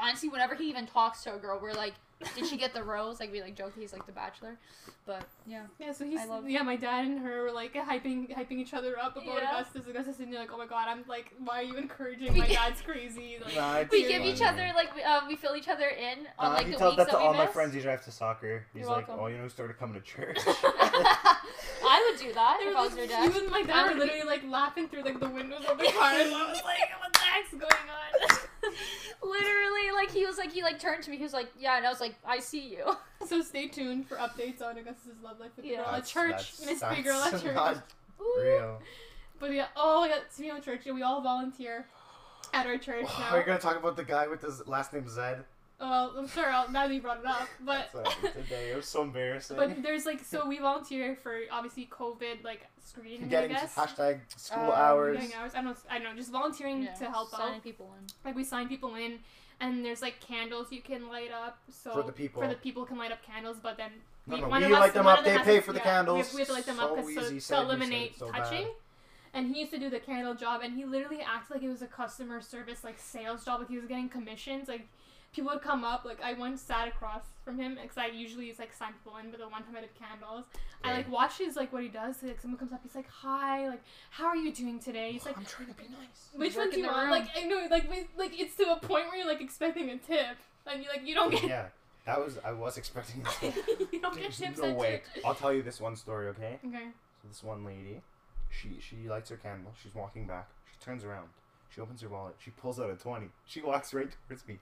[SPEAKER 1] honestly whenever he even talks to a girl we're like did she get the rose like we like joke he's like the bachelor but yeah
[SPEAKER 2] Yeah, so he's
[SPEAKER 1] I love-
[SPEAKER 2] yeah. My dad and her were like hyping hyping each other up about
[SPEAKER 1] Yeah.
[SPEAKER 2] Augustus. Augustus and you're like, oh my god, I'm like, why are you encouraging my
[SPEAKER 1] We-
[SPEAKER 2] dad's crazy? Like,
[SPEAKER 3] Nah,
[SPEAKER 1] we
[SPEAKER 2] You're
[SPEAKER 1] give each other like we, um, we fill each other in on
[SPEAKER 3] Uh,
[SPEAKER 1] like
[SPEAKER 3] he
[SPEAKER 1] the
[SPEAKER 3] tells
[SPEAKER 1] weeks
[SPEAKER 3] that to
[SPEAKER 1] we
[SPEAKER 3] all my
[SPEAKER 1] miss.
[SPEAKER 3] friends he drives to soccer. He's
[SPEAKER 1] You're
[SPEAKER 3] like,
[SPEAKER 1] welcome.
[SPEAKER 3] oh, you know who started coming to church?
[SPEAKER 1] I would do that
[SPEAKER 2] There
[SPEAKER 1] if I
[SPEAKER 2] was,
[SPEAKER 1] was your dad
[SPEAKER 2] You and my dad were literally like laughing through like the windows of the car. and I was like, what the heck's going on?
[SPEAKER 1] Literally like he was like he like turned to me he was like yeah and I was like I see you
[SPEAKER 2] so stay tuned for updates on Augustus's love life with the
[SPEAKER 1] Yeah.
[SPEAKER 2] girl at church.
[SPEAKER 3] that's-
[SPEAKER 2] Miss Big Girl at church.
[SPEAKER 3] not real.
[SPEAKER 2] But yeah, oh yeah, speaking of church, yeah, we all volunteer at our church now.
[SPEAKER 3] Are you gonna talk about the guy with his last name Zed?
[SPEAKER 2] Well, I'm sure I'll, now that you brought it up, but
[SPEAKER 3] today. It was so embarrassing.
[SPEAKER 2] but there's like so we volunteer for obviously COVID like screening.
[SPEAKER 3] Getting
[SPEAKER 2] I guess.
[SPEAKER 3] hashtag school
[SPEAKER 1] Um,
[SPEAKER 3] hours.
[SPEAKER 2] Getting hours. I don't. I don't know. Just volunteering
[SPEAKER 1] Yeah,
[SPEAKER 2] to help
[SPEAKER 1] signing
[SPEAKER 2] out.
[SPEAKER 1] people in
[SPEAKER 2] Like we sign people in, and there's like candles you can light up. So
[SPEAKER 3] For the people.
[SPEAKER 2] for the people can light up candles, but then
[SPEAKER 3] No,
[SPEAKER 2] we,
[SPEAKER 3] no,
[SPEAKER 2] one
[SPEAKER 3] we
[SPEAKER 2] of us-
[SPEAKER 3] light them up, they pay
[SPEAKER 2] to-
[SPEAKER 3] for the
[SPEAKER 2] yeah, We have,
[SPEAKER 3] candles.
[SPEAKER 2] we have to light them
[SPEAKER 3] So
[SPEAKER 2] up 'cause
[SPEAKER 3] easy,
[SPEAKER 2] to,
[SPEAKER 3] said
[SPEAKER 2] to eliminate
[SPEAKER 3] so
[SPEAKER 2] touching.
[SPEAKER 3] bad.
[SPEAKER 2] and he used to do the candle job, and he literally acted like it was a customer service like sales job, like he was getting commissions, like. People would come up, like I once sat across from him because I usually it's like sign people in, but the one time I did candles, I like watch his like what he does. Like someone comes up, he's like, "Hi, like how are you doing today?" He's like,
[SPEAKER 3] I'm trying to be nice.
[SPEAKER 2] "Which one do you want?" Like I know, like we- like it's to a point where you're like expecting a tip, and you're like you don't get
[SPEAKER 3] Yeah, that was I was expecting.
[SPEAKER 2] You don't get tips
[SPEAKER 3] no way. I'll tell you this one story, okay?
[SPEAKER 2] Okay.
[SPEAKER 3] So this one lady, she she lights her candle. She's walking back. She turns around. She opens her wallet. She pulls out a twenty. She walks right towards me.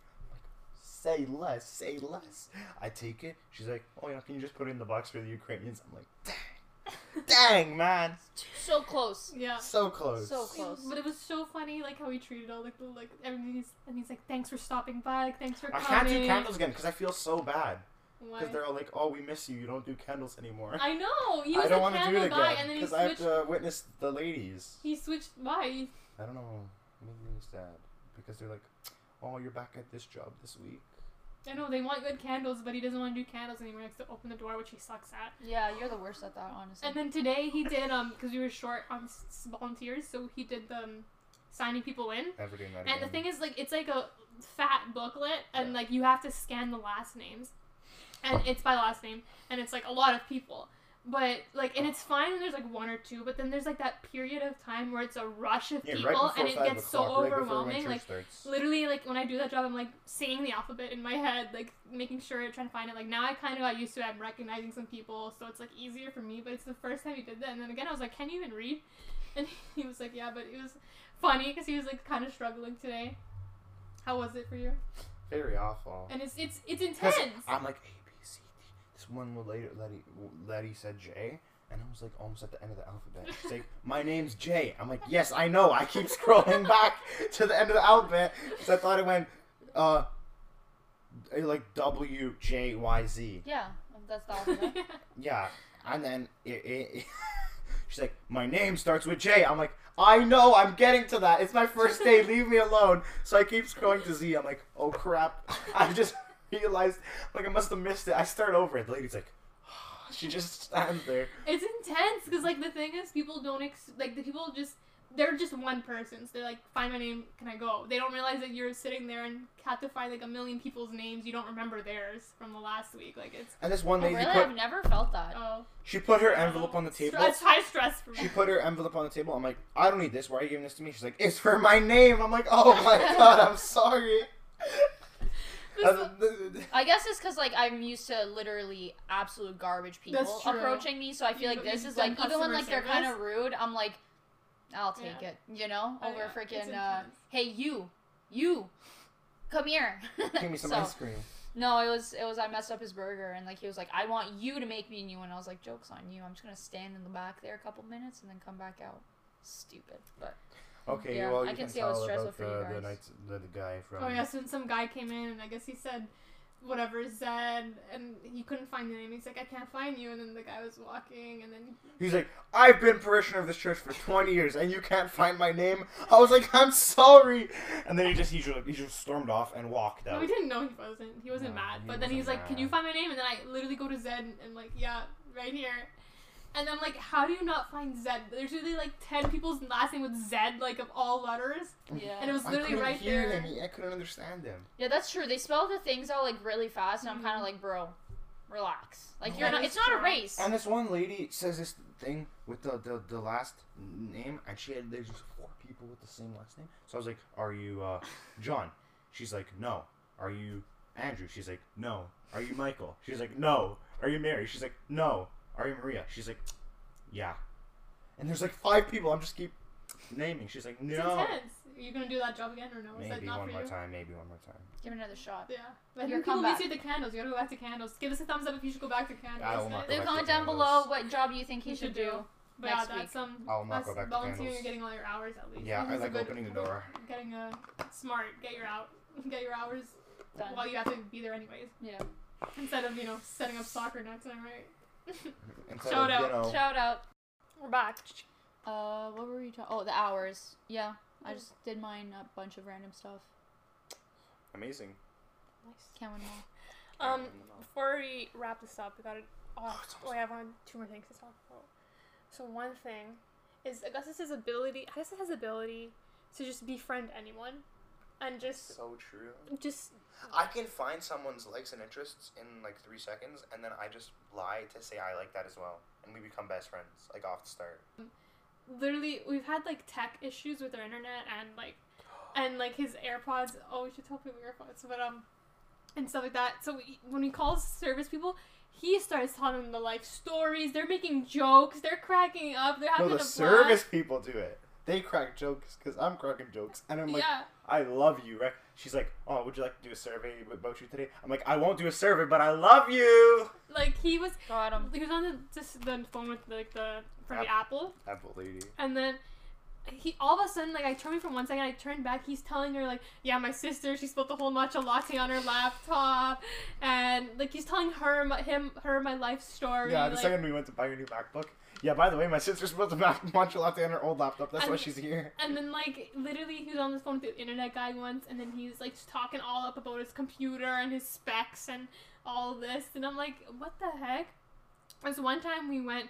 [SPEAKER 3] I'm like, say less, say less. I take it. She's like, oh yeah, can you just put it in the box for the Ukrainians? I'm like, dang, dang, man,
[SPEAKER 1] So close.
[SPEAKER 2] Yeah.
[SPEAKER 3] so close.
[SPEAKER 1] So close.
[SPEAKER 2] But it was so funny, like how he treated all like the like everybody's, and he's like, "Thanks for stopping by. Like, thanks for
[SPEAKER 3] I
[SPEAKER 2] coming."
[SPEAKER 3] can't do candles again because I feel so bad.
[SPEAKER 2] Why?
[SPEAKER 3] Because they're all like, oh, we miss you. You don't do candles anymore.
[SPEAKER 2] I know he was
[SPEAKER 3] I don't want to do it again
[SPEAKER 2] and then he
[SPEAKER 3] because I have to witness the ladies.
[SPEAKER 2] He switched. Why?
[SPEAKER 3] I don't know. Maybe it's sad because they're like, "Oh, you're back at this job this week."
[SPEAKER 2] I know they want good candles, but he doesn't want to do candles anymore. He has to open the door, which he sucks at.
[SPEAKER 1] Yeah, you're the worst at that, honestly.
[SPEAKER 2] And then today he did um because we were short on s- s- volunteers, so he did the um, signing people in.
[SPEAKER 3] Never doing that
[SPEAKER 2] And the thing is, like, it's like a fat booklet, and like you have to scan the last names, and it's by last name, and it's like a lot of people. But like, and it's fine when there's like one or two, but then there's like that period of time where it's a rush of
[SPEAKER 3] yeah,
[SPEAKER 2] people,
[SPEAKER 3] right
[SPEAKER 2] and it gets so
[SPEAKER 3] right
[SPEAKER 2] overwhelming. Like,
[SPEAKER 3] starts.
[SPEAKER 2] literally, like when I do that job, I'm like singing the alphabet in my head, like making sure, trying to find it. Like now, I kind of got used to it. I'm recognizing some people, so it's like easier for me. But it's the first time he did that, and then again, I was like, "Can you even read?" And he was like, "Yeah," but it was funny because he was like kind of struggling today. How was it for you?
[SPEAKER 3] very awful.
[SPEAKER 2] And it's it's it's intense.
[SPEAKER 3] I'm like A B C D. This one lady, lady, lady said J, and I was like almost at the end of the alphabet. She's like, "My name's J." I'm like, "Yes, I know." I keep scrolling back to the end of the alphabet because I thought it went, uh, like W J Y Z.
[SPEAKER 1] yeah, that's the alphabet.
[SPEAKER 3] Yeah, and then it, it, she's like, "My name starts with J." I'm like, "I know, I'm getting to that. It's my first day. Leave me alone." So I keep scrolling to Z. I'm like, "Oh crap!" I just realized, like, I must have missed it. I start over. And the lady's like, she just stands there.
[SPEAKER 2] it's intense because like the thing is, people don't ex- like the people just they're just one person. So they're like, "Find my name. Can I go?" They don't realize that you're sitting there and have to find like a million people's names. You don't remember theirs from the last week. Like it's
[SPEAKER 3] And this one
[SPEAKER 1] oh,
[SPEAKER 3] lady
[SPEAKER 1] really?
[SPEAKER 3] put
[SPEAKER 1] I've never felt that.
[SPEAKER 2] oh,
[SPEAKER 3] she put her envelope on the table.
[SPEAKER 2] That's high stress for me.
[SPEAKER 3] She put her envelope on the table. I'm like, I don't need this. Why are you giving this to me? She's like, it's for my name. I'm like, oh my god, I'm sorry.
[SPEAKER 2] This-
[SPEAKER 3] And the-
[SPEAKER 1] I guess it's because like I'm used to literally absolute garbage people
[SPEAKER 2] That's true.
[SPEAKER 1] approaching me, so I feel
[SPEAKER 2] You-
[SPEAKER 1] like this
[SPEAKER 2] you've
[SPEAKER 1] is like even when
[SPEAKER 2] customer
[SPEAKER 1] like they're kind of rude, I'm like, I'll take
[SPEAKER 2] Yeah.
[SPEAKER 1] it, you know,
[SPEAKER 2] Oh,
[SPEAKER 1] over
[SPEAKER 2] yeah. It's
[SPEAKER 1] freaking uh,
[SPEAKER 2] intense.
[SPEAKER 1] hey you, you, come here.
[SPEAKER 3] Give me some
[SPEAKER 1] So,
[SPEAKER 3] ice cream.
[SPEAKER 1] No, it was it was I messed up his burger and like he was like I want you to make me a new one. I was like jokes on you. I'm just gonna stand in the back there a couple minutes and then come back out. Stupid, but
[SPEAKER 3] Okay,
[SPEAKER 1] Yeah,
[SPEAKER 3] well,
[SPEAKER 1] I
[SPEAKER 3] you
[SPEAKER 1] can
[SPEAKER 3] can,
[SPEAKER 1] see how it's stressful for you
[SPEAKER 3] the, the,
[SPEAKER 1] guys.
[SPEAKER 3] night, the, the guy from.
[SPEAKER 2] Oh yeah, so some guy came in and I guess he said whatever Zed and he couldn't find the name. He's like, I can't find you and then the guy was walking and then
[SPEAKER 3] He's like, I've been parishioner of this church for 20 years, and you can't find my name. I was like, I'm sorry. And then he just he just, he just stormed off and walked
[SPEAKER 2] no,
[SPEAKER 3] out.
[SPEAKER 2] we didn't know he wasn't. He wasn't
[SPEAKER 3] No,
[SPEAKER 2] mad.
[SPEAKER 3] he
[SPEAKER 2] But then he's like, Can you find my name? And then I literally go to Zed and, and like, yeah, right here. And I'm like, how do you not find Zed? There's usually like ten people's last name with Zed, like of all letters.
[SPEAKER 1] yeah,
[SPEAKER 2] And it was
[SPEAKER 3] I
[SPEAKER 2] literally
[SPEAKER 3] couldn't
[SPEAKER 2] right
[SPEAKER 3] hear
[SPEAKER 2] there.
[SPEAKER 3] him. I couldn't understand them.
[SPEAKER 1] yeah, that's true. They spell the things out like really fast, and I'm kind of like, bro, relax. Like
[SPEAKER 3] No,
[SPEAKER 1] you're not. It's not a race.
[SPEAKER 3] And this one lady says this thing with the, the, the last name, and she had there's just four people with the same last name. So I was like, "Are you uh, John?" She's like, "No." Are you Andrew? She's like, "No." Are you Michael? She's like, "No." Are you Mary? She's like, "No." Are you Maria? She's like, "Yeah." And there's like five people. I'm just keep naming. She's like,
[SPEAKER 2] It's
[SPEAKER 3] "No."
[SPEAKER 2] intense. Are you gonna do that job again or no? Is that
[SPEAKER 3] Maybe
[SPEAKER 2] not
[SPEAKER 3] one
[SPEAKER 2] for
[SPEAKER 3] more
[SPEAKER 2] you?
[SPEAKER 3] time. Maybe one more time.
[SPEAKER 1] Give it another shot.
[SPEAKER 2] Yeah. But
[SPEAKER 1] Your
[SPEAKER 2] then people
[SPEAKER 1] comeback.
[SPEAKER 2] miss you the candles. You gotta go back to candles. Give us a thumbs up if you should go back to candles.
[SPEAKER 3] I will not go
[SPEAKER 1] Leave a
[SPEAKER 3] back
[SPEAKER 1] comment
[SPEAKER 3] to
[SPEAKER 1] down
[SPEAKER 3] candles.
[SPEAKER 1] below what job you think he
[SPEAKER 2] We
[SPEAKER 1] should
[SPEAKER 2] should
[SPEAKER 1] do.
[SPEAKER 2] do. But yeah,
[SPEAKER 1] next
[SPEAKER 2] that's
[SPEAKER 1] week.
[SPEAKER 2] Um, some
[SPEAKER 3] I'll not go back to
[SPEAKER 2] volunteering
[SPEAKER 3] candles.
[SPEAKER 2] and getting all your hours at least.
[SPEAKER 3] Yeah,
[SPEAKER 2] This
[SPEAKER 3] I
[SPEAKER 2] is a
[SPEAKER 3] like
[SPEAKER 2] good-
[SPEAKER 3] opening the door.
[SPEAKER 2] Getting a smart, get your out, get your hours
[SPEAKER 1] Done.
[SPEAKER 2] while you have to be there anyways.
[SPEAKER 1] Yeah.
[SPEAKER 2] Instead of you know setting up soccer nets. Am I right?
[SPEAKER 3] Instead
[SPEAKER 2] Shout
[SPEAKER 3] of, you
[SPEAKER 2] out.
[SPEAKER 3] know,
[SPEAKER 1] Shout out.
[SPEAKER 2] We're back.
[SPEAKER 1] Uh, what were we talking? Oh, the hours. Yeah, I just did mine a bunch of random stuff.
[SPEAKER 3] amazing. Nice.
[SPEAKER 1] Can't win them all.
[SPEAKER 2] Um, before we wrap this up, we gotta. Oh,
[SPEAKER 3] it's
[SPEAKER 2] oh, I have one, two more things to talk about. So one thing is Augustus's ability. Augustus has ability to just befriend anyone, and just
[SPEAKER 3] So true.
[SPEAKER 2] just
[SPEAKER 3] I can find someone's likes and interests in like three seconds, and then I just lie to say I like that as well, and we become best friends like off the start.
[SPEAKER 2] literally we've had like tech issues with our internet and like and like his AirPods. Oh, we should tell people AirPods, but um, and stuff like that. So we, when he calls service people, he starts telling them the life stories. They're making jokes. They're cracking up. They're having
[SPEAKER 3] No,
[SPEAKER 2] a
[SPEAKER 3] the
[SPEAKER 2] blast.
[SPEAKER 3] service people do it. They crack jokes because I'm cracking jokes, and I'm like,
[SPEAKER 2] yeah,
[SPEAKER 3] I love you, right? She's like, oh, would you like to do a survey about you today? I'm like, I won't do a survey, but I love you.
[SPEAKER 2] like he was
[SPEAKER 1] Got him.
[SPEAKER 2] he was on the just the phone with like the from the Apple,
[SPEAKER 3] Apple lady.
[SPEAKER 2] and then. He all of a sudden like I turned from one second I turned back he's telling her like yeah my sister she spilled the whole matcha latte on her laptop and like he's telling her my, him her my life story
[SPEAKER 3] Yeah, the
[SPEAKER 2] like,
[SPEAKER 3] second we went to buy your new MacBook. Yeah, by the way, my sister's supposed to latte on her old laptop. That's why she's here.
[SPEAKER 2] And then like literally he was on the phone with the internet guy once and then he was like talking all up about his computer and his specs and all this and I'm like, what the heck? There's one time we went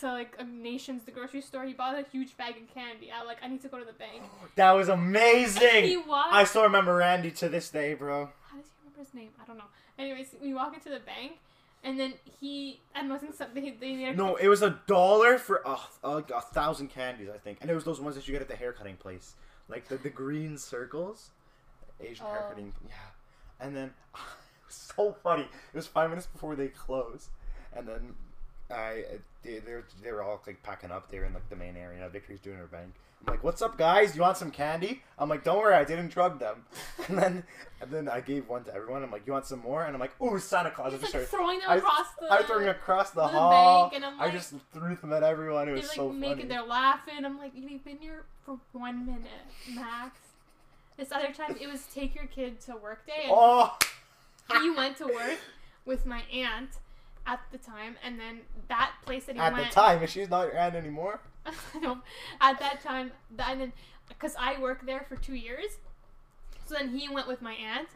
[SPEAKER 2] to like a nation's the grocery store, he bought a huge bag of candy. I like I need to go to the bank.
[SPEAKER 3] That was amazing.
[SPEAKER 2] he walked
[SPEAKER 3] I still remember Randy to this day, bro.
[SPEAKER 2] how does he remember his name? I don't know. Anyways, we walk into the bank and then he I don't know, I think something they, made
[SPEAKER 3] No, it was a dollar for a, a, a thousand candies, I think, and it was those ones that you get at the haircutting place, like the, the green circles, Asian
[SPEAKER 1] Oh.
[SPEAKER 3] haircutting. Yeah, and then it was so funny. It was five minutes before they close, and then I they they were, they were all like packing up. They were in like the main area. Victory's doing her bank. I'm like, "What's up, guys? You want some candy?" I'm like, "Don't worry, I didn't drug them." And then and then I gave one to everyone. I'm like, "You want some more?" And I'm like, "Ooh, Santa Claus!" I
[SPEAKER 2] He's
[SPEAKER 3] just
[SPEAKER 2] like
[SPEAKER 3] started
[SPEAKER 2] throwing them
[SPEAKER 3] I-
[SPEAKER 2] across the
[SPEAKER 3] I was throwing across the,
[SPEAKER 2] the
[SPEAKER 3] hall.
[SPEAKER 2] bank, and I'm
[SPEAKER 3] I just threw them at everyone. It was
[SPEAKER 2] like
[SPEAKER 3] so
[SPEAKER 2] making,
[SPEAKER 3] funny.
[SPEAKER 2] they're laughing. I'm like, you've been here for one minute max. This other time, it was take your kid to work day,
[SPEAKER 3] Oh,
[SPEAKER 2] he went to work with my aunt at the time, and then that place that he
[SPEAKER 3] at
[SPEAKER 2] went.
[SPEAKER 3] At the time, and she's not your aunt anymore.
[SPEAKER 2] No, at that time, and then because I worked there for two years, so then he went with my aunt,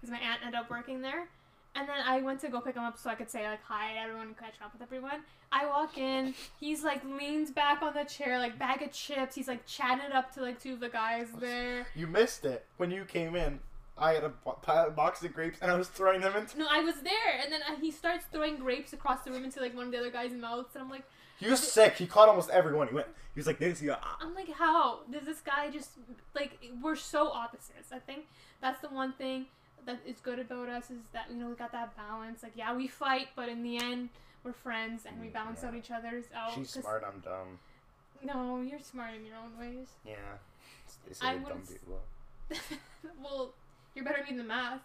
[SPEAKER 2] because my aunt ended up working there, and then I went to go pick him up so I could say like hi to everyone and catch up with everyone. I walk in, he's like leans back on the chair, like bag of chips. He's like chatting up to like two of the guys there.
[SPEAKER 3] You missed it when you came in. I had a box of grapes, and I was throwing them into.
[SPEAKER 2] No, I was there, and then uh, he starts throwing grapes across the room into like one of the other guys' mouths, and I'm like,
[SPEAKER 3] He was sick. He caught almost everyone. He went. He was like this. He got. ah.
[SPEAKER 2] I'm like, how does this guy just like we're so opposites? I think that's the one thing that is good about us is that you know we got that balance. Like, yeah, we fight, but in the end, we're friends and we balance
[SPEAKER 3] Yeah.
[SPEAKER 2] out each other's out.
[SPEAKER 3] She's
[SPEAKER 2] 'cause-
[SPEAKER 3] smart. I'm dumb.
[SPEAKER 2] No, you're smart in your own ways.
[SPEAKER 3] Yeah. They say
[SPEAKER 2] I
[SPEAKER 3] dumb
[SPEAKER 2] wouldn't
[SPEAKER 3] people.
[SPEAKER 2] well, you're better than me in the math.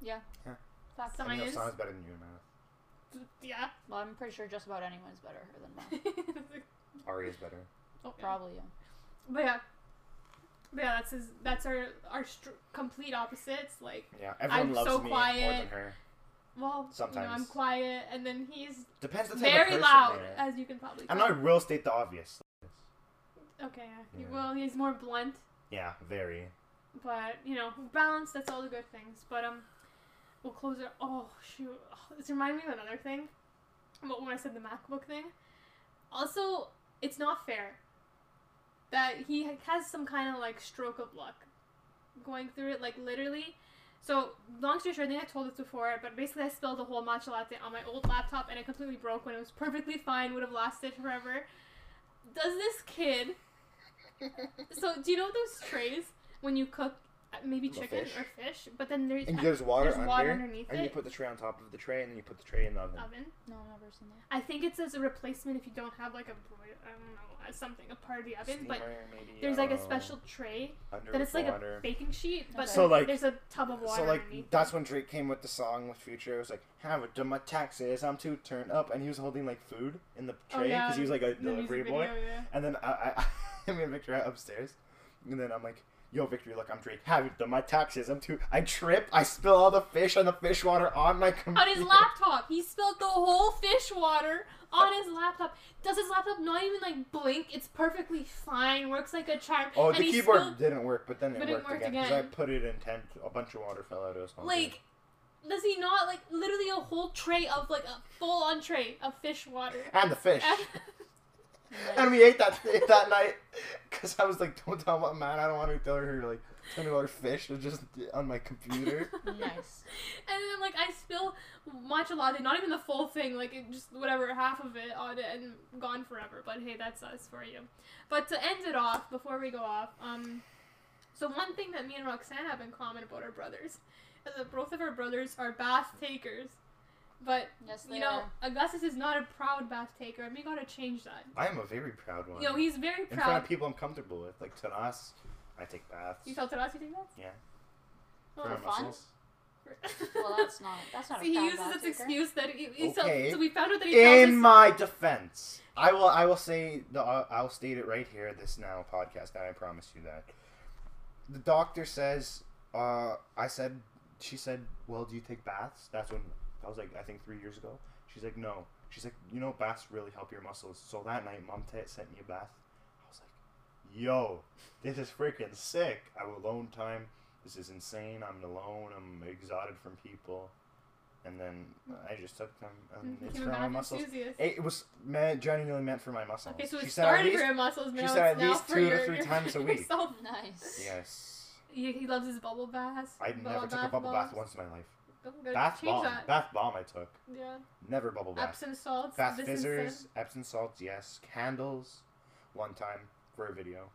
[SPEAKER 1] Yeah.
[SPEAKER 3] Yeah.
[SPEAKER 1] Fact.
[SPEAKER 3] I mean,
[SPEAKER 2] Science.
[SPEAKER 3] Osama's better than you in math.
[SPEAKER 2] Yeah.
[SPEAKER 1] Well, I'm pretty sure just about anyone's better her than mine.
[SPEAKER 3] Ari's better.
[SPEAKER 2] oh, yeah.
[SPEAKER 1] Probably, yeah.
[SPEAKER 2] But yeah. But yeah, that's his. That's our our str- complete opposites. Like,
[SPEAKER 3] Yeah. Everyone
[SPEAKER 2] I'm
[SPEAKER 3] loves
[SPEAKER 2] so
[SPEAKER 3] me more
[SPEAKER 2] quiet.
[SPEAKER 3] than her.
[SPEAKER 2] well, you know, I'm quiet, and then he's
[SPEAKER 3] Depends the type
[SPEAKER 2] very
[SPEAKER 3] of person
[SPEAKER 2] loud,
[SPEAKER 3] they
[SPEAKER 2] as you can probably.
[SPEAKER 3] And
[SPEAKER 2] tell.
[SPEAKER 3] I will state the obvious.
[SPEAKER 2] Okay, Yeah. well, he's more blunt,
[SPEAKER 3] Yeah, very.
[SPEAKER 2] but you know, balance. That's all the good things. But um, we'll close it. Oh shoot! Oh, this reminded me of another thing. About when I said the MacBook thing. Also, it's not fair that he has some kind of like stroke of luck going through it. Like literally. So long story short, I think I told this before, but basically I spilled a whole matcha latte on my old laptop and it completely broke when it was perfectly fine, would have lasted forever. Does this kid so do you know those trays when you cook Uh, maybe
[SPEAKER 3] The
[SPEAKER 2] chicken
[SPEAKER 3] fish?
[SPEAKER 2] or fish, but then there's
[SPEAKER 3] And there's water
[SPEAKER 2] there's
[SPEAKER 3] under,
[SPEAKER 2] water underneath
[SPEAKER 3] and you put the tray on top of the tray, and then you put the tray in the oven.
[SPEAKER 2] oven?
[SPEAKER 1] No, I've never seen that.
[SPEAKER 2] I think it's as a replacement if you don't have like a broil I don't know, uh, something a part of the oven, but
[SPEAKER 3] maybe,
[SPEAKER 2] there's like a
[SPEAKER 3] oh,
[SPEAKER 2] special tray
[SPEAKER 3] under
[SPEAKER 2] that it's like
[SPEAKER 3] water.
[SPEAKER 2] a baking sheet, but
[SPEAKER 1] So,
[SPEAKER 3] like-
[SPEAKER 2] there's a tub of water
[SPEAKER 3] So like
[SPEAKER 2] underneath.
[SPEAKER 3] that's when Drake came with the song with Future. It was like, "Haven't done my taxes, I'm too turned up," and he was holding like food in the
[SPEAKER 2] Oh,
[SPEAKER 3] tray because
[SPEAKER 2] yeah,
[SPEAKER 3] he was like a delivery boy.
[SPEAKER 2] video, yeah.
[SPEAKER 3] And then I, I, me and Victor are upstairs, and then I'm like, "Yo, Victory, look, I'm Drake. Haven't done my taxes, I'm too." I trip, I spill all the fish and the fish water on my computer.
[SPEAKER 2] on his laptop. He spilled the whole fish water on his laptop. Does his laptop not even like blink? It's perfectly fine. Works like a charm.
[SPEAKER 3] Oh,
[SPEAKER 2] and
[SPEAKER 3] the keyboard
[SPEAKER 2] spilled-
[SPEAKER 3] didn't work, but then it
[SPEAKER 2] But it
[SPEAKER 3] worked
[SPEAKER 2] worked
[SPEAKER 3] again because I put it in ten. A bunch of water fell out. of his. all
[SPEAKER 2] like, does he not like literally a whole tray of like a full entree of fish water?
[SPEAKER 3] and the fish. and we ate that that night because I was like, "Don't tell my man. I don't want to tell her like twenty dollar fish was just on my computer."
[SPEAKER 1] Nice.
[SPEAKER 2] And then like I spill matcha latte, not even the full thing, like it just whatever half of it on it and gone forever. But hey, that's us for you. But to end it off, before we go off, um, so one thing that me and Roxanne have in common about our brothers is that both of our brothers are bath takers. But
[SPEAKER 1] Yes,
[SPEAKER 2] you know,
[SPEAKER 1] are.
[SPEAKER 2] Augustus is not a proud bath taker, and we gotta change that.
[SPEAKER 3] I am a very proud one.
[SPEAKER 2] You know, he's very
[SPEAKER 3] in front
[SPEAKER 2] proud.
[SPEAKER 3] of people I'm comfortable with, like to us, I take baths.
[SPEAKER 2] You tell Taras you take baths?
[SPEAKER 3] Yeah.
[SPEAKER 2] Oh,
[SPEAKER 3] for my
[SPEAKER 1] fun?
[SPEAKER 3] muscles.
[SPEAKER 1] Well, that's not. That's not.
[SPEAKER 2] See,
[SPEAKER 1] a
[SPEAKER 2] he uses
[SPEAKER 1] bath
[SPEAKER 2] this excuse that he, he so-
[SPEAKER 3] Okay.
[SPEAKER 2] so, we found out that he tells
[SPEAKER 3] In
[SPEAKER 2] us
[SPEAKER 3] my defense, I will. I will say. The, uh, I'll state it right here. This now podcast, and I promise you that. The doctor says. Uh, I said. She said, "Well, do you take baths?" That's when I was like, I think three years ago. She's like, "No." She's like, "You know, baths really help your muscles." So that night, mom t- sent me a bath. I was like, "Yo, this is freaking sick." I have alone time. This is insane. I'm alone. I'm exhausted from people. And then I just took them, and
[SPEAKER 2] Became
[SPEAKER 3] it's for my muscles.
[SPEAKER 2] enthusiast.
[SPEAKER 3] It was meant, genuinely meant for my muscles.
[SPEAKER 2] Okay, so
[SPEAKER 3] she
[SPEAKER 2] it
[SPEAKER 3] said at
[SPEAKER 2] started
[SPEAKER 3] least,
[SPEAKER 2] for your muscles. Now
[SPEAKER 3] she said at least two to
[SPEAKER 2] your,
[SPEAKER 3] three
[SPEAKER 2] your,
[SPEAKER 3] times a week.
[SPEAKER 2] yourself.
[SPEAKER 1] Nice.
[SPEAKER 3] Yes.
[SPEAKER 2] He, he loves his bubble baths.
[SPEAKER 3] I never took a bubble bath once in my life.
[SPEAKER 2] Oh, gotta
[SPEAKER 3] Bath
[SPEAKER 2] change
[SPEAKER 3] bomb.
[SPEAKER 2] that.
[SPEAKER 3] Bath bomb I took.
[SPEAKER 2] Yeah.
[SPEAKER 3] Never bubble bath.
[SPEAKER 2] Epsom salts.
[SPEAKER 3] Bath fizzers. Epsom salts, yes. Candles, one time for a video.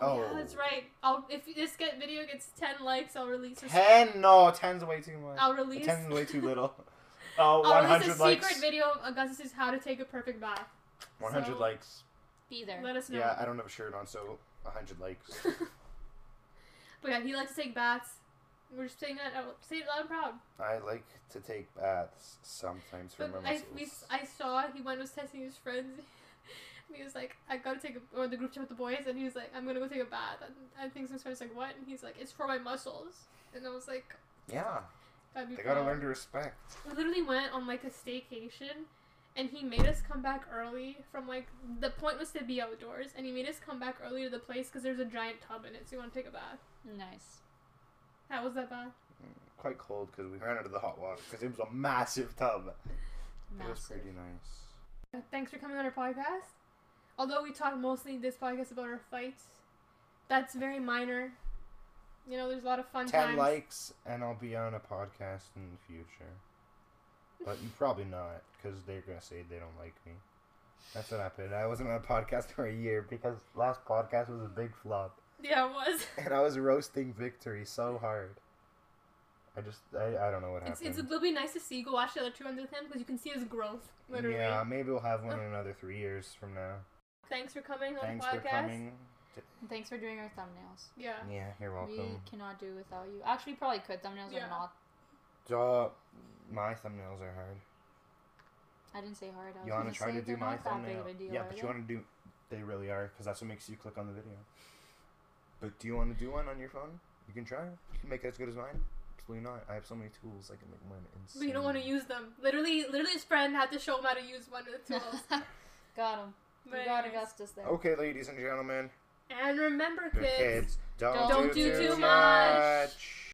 [SPEAKER 2] Oh, yeah, oh. that's right. I'll if this get video gets ten likes, I'll release a
[SPEAKER 3] Ten? No, ten's way too much.
[SPEAKER 2] I'll release.
[SPEAKER 3] Ten's way too little. Oh,
[SPEAKER 2] I'll release
[SPEAKER 3] 100
[SPEAKER 2] a
[SPEAKER 3] likes.
[SPEAKER 2] secret video of Augustus's how to take a perfect bath.
[SPEAKER 3] 100
[SPEAKER 2] So-
[SPEAKER 3] likes.
[SPEAKER 1] Be there.
[SPEAKER 2] Let us know.
[SPEAKER 3] Yeah, I don't have a shirt on, so 100 likes.
[SPEAKER 2] But yeah, he likes to take baths. We're just saying that. out- Say it loud and proud.
[SPEAKER 3] I like to take baths sometimes for
[SPEAKER 2] But
[SPEAKER 3] my
[SPEAKER 2] I,
[SPEAKER 3] muscles.
[SPEAKER 2] we, I saw he went was testing his friends. And he was like, I gotta take a, or the group chat with the boys, and he was like, I'm gonna go take a bath. And I think some friends like, what? And he's like, it's for my muscles. And I was like,
[SPEAKER 3] yeah,
[SPEAKER 2] gotta be
[SPEAKER 3] they gotta learn to respect.
[SPEAKER 2] We literally went on like a staycation, and he made us come back early from like the point was to be outdoors, and he made us come back early to the place because there's a giant tub in it, so you want to take a bath.
[SPEAKER 1] Nice.
[SPEAKER 2] How was that bath?
[SPEAKER 3] Quite cold because we ran out of the hot water because it was a massive tub. It was pretty nice.
[SPEAKER 2] Uh, thanks for coming on our podcast. Although we talk mostly this podcast about our fights, that's very minor. You know, there's a lot of fun
[SPEAKER 3] 10
[SPEAKER 2] times.
[SPEAKER 3] likes and I'll be on a podcast in the future. But you probably not because they're going to say they don't like me. That's what happened. I wasn't on a podcast for a year because last podcast was a big flop.
[SPEAKER 2] Yeah, it was.
[SPEAKER 3] And I was roasting Victory so hard. I just, I, I don't know what
[SPEAKER 2] It's,
[SPEAKER 3] happened.
[SPEAKER 2] it's it'll be nice to see you go watch the other two with him because you can see his growth. Literally.
[SPEAKER 3] Yeah, maybe we'll have one oh. in another three years from now.
[SPEAKER 2] Thanks for coming on
[SPEAKER 3] Thanks
[SPEAKER 2] the
[SPEAKER 3] for
[SPEAKER 2] podcast.
[SPEAKER 3] coming.
[SPEAKER 1] And thanks for doing our thumbnails.
[SPEAKER 2] Yeah.
[SPEAKER 3] Yeah, you're welcome.
[SPEAKER 1] We cannot do without you. Actually, probably could. Thumbnails
[SPEAKER 2] Yeah.
[SPEAKER 1] are not.
[SPEAKER 3] Draw. My thumbnails are hard.
[SPEAKER 1] I didn't say hard. I was
[SPEAKER 3] You want
[SPEAKER 1] gonna
[SPEAKER 3] try to do my
[SPEAKER 1] not that big
[SPEAKER 3] thumbnail?
[SPEAKER 1] of a deal,
[SPEAKER 3] yeah, but you want to do. They really are, because that's what makes you click on the video. But do you want to do one on your phone? You can try. You can make it as good as mine. Absolutely not. I have so many tools. I can make mine insane.
[SPEAKER 2] But you don't want to use them. Literally, literally, his friend had to show him how to use one of the tools.
[SPEAKER 1] got him. We
[SPEAKER 2] But
[SPEAKER 1] got. Augustus there.
[SPEAKER 3] Okay, ladies and gentlemen,
[SPEAKER 2] And remember, kids.
[SPEAKER 3] kids, don't,
[SPEAKER 1] Don't
[SPEAKER 3] do,
[SPEAKER 2] do
[SPEAKER 3] too
[SPEAKER 2] too
[SPEAKER 3] much.
[SPEAKER 2] much.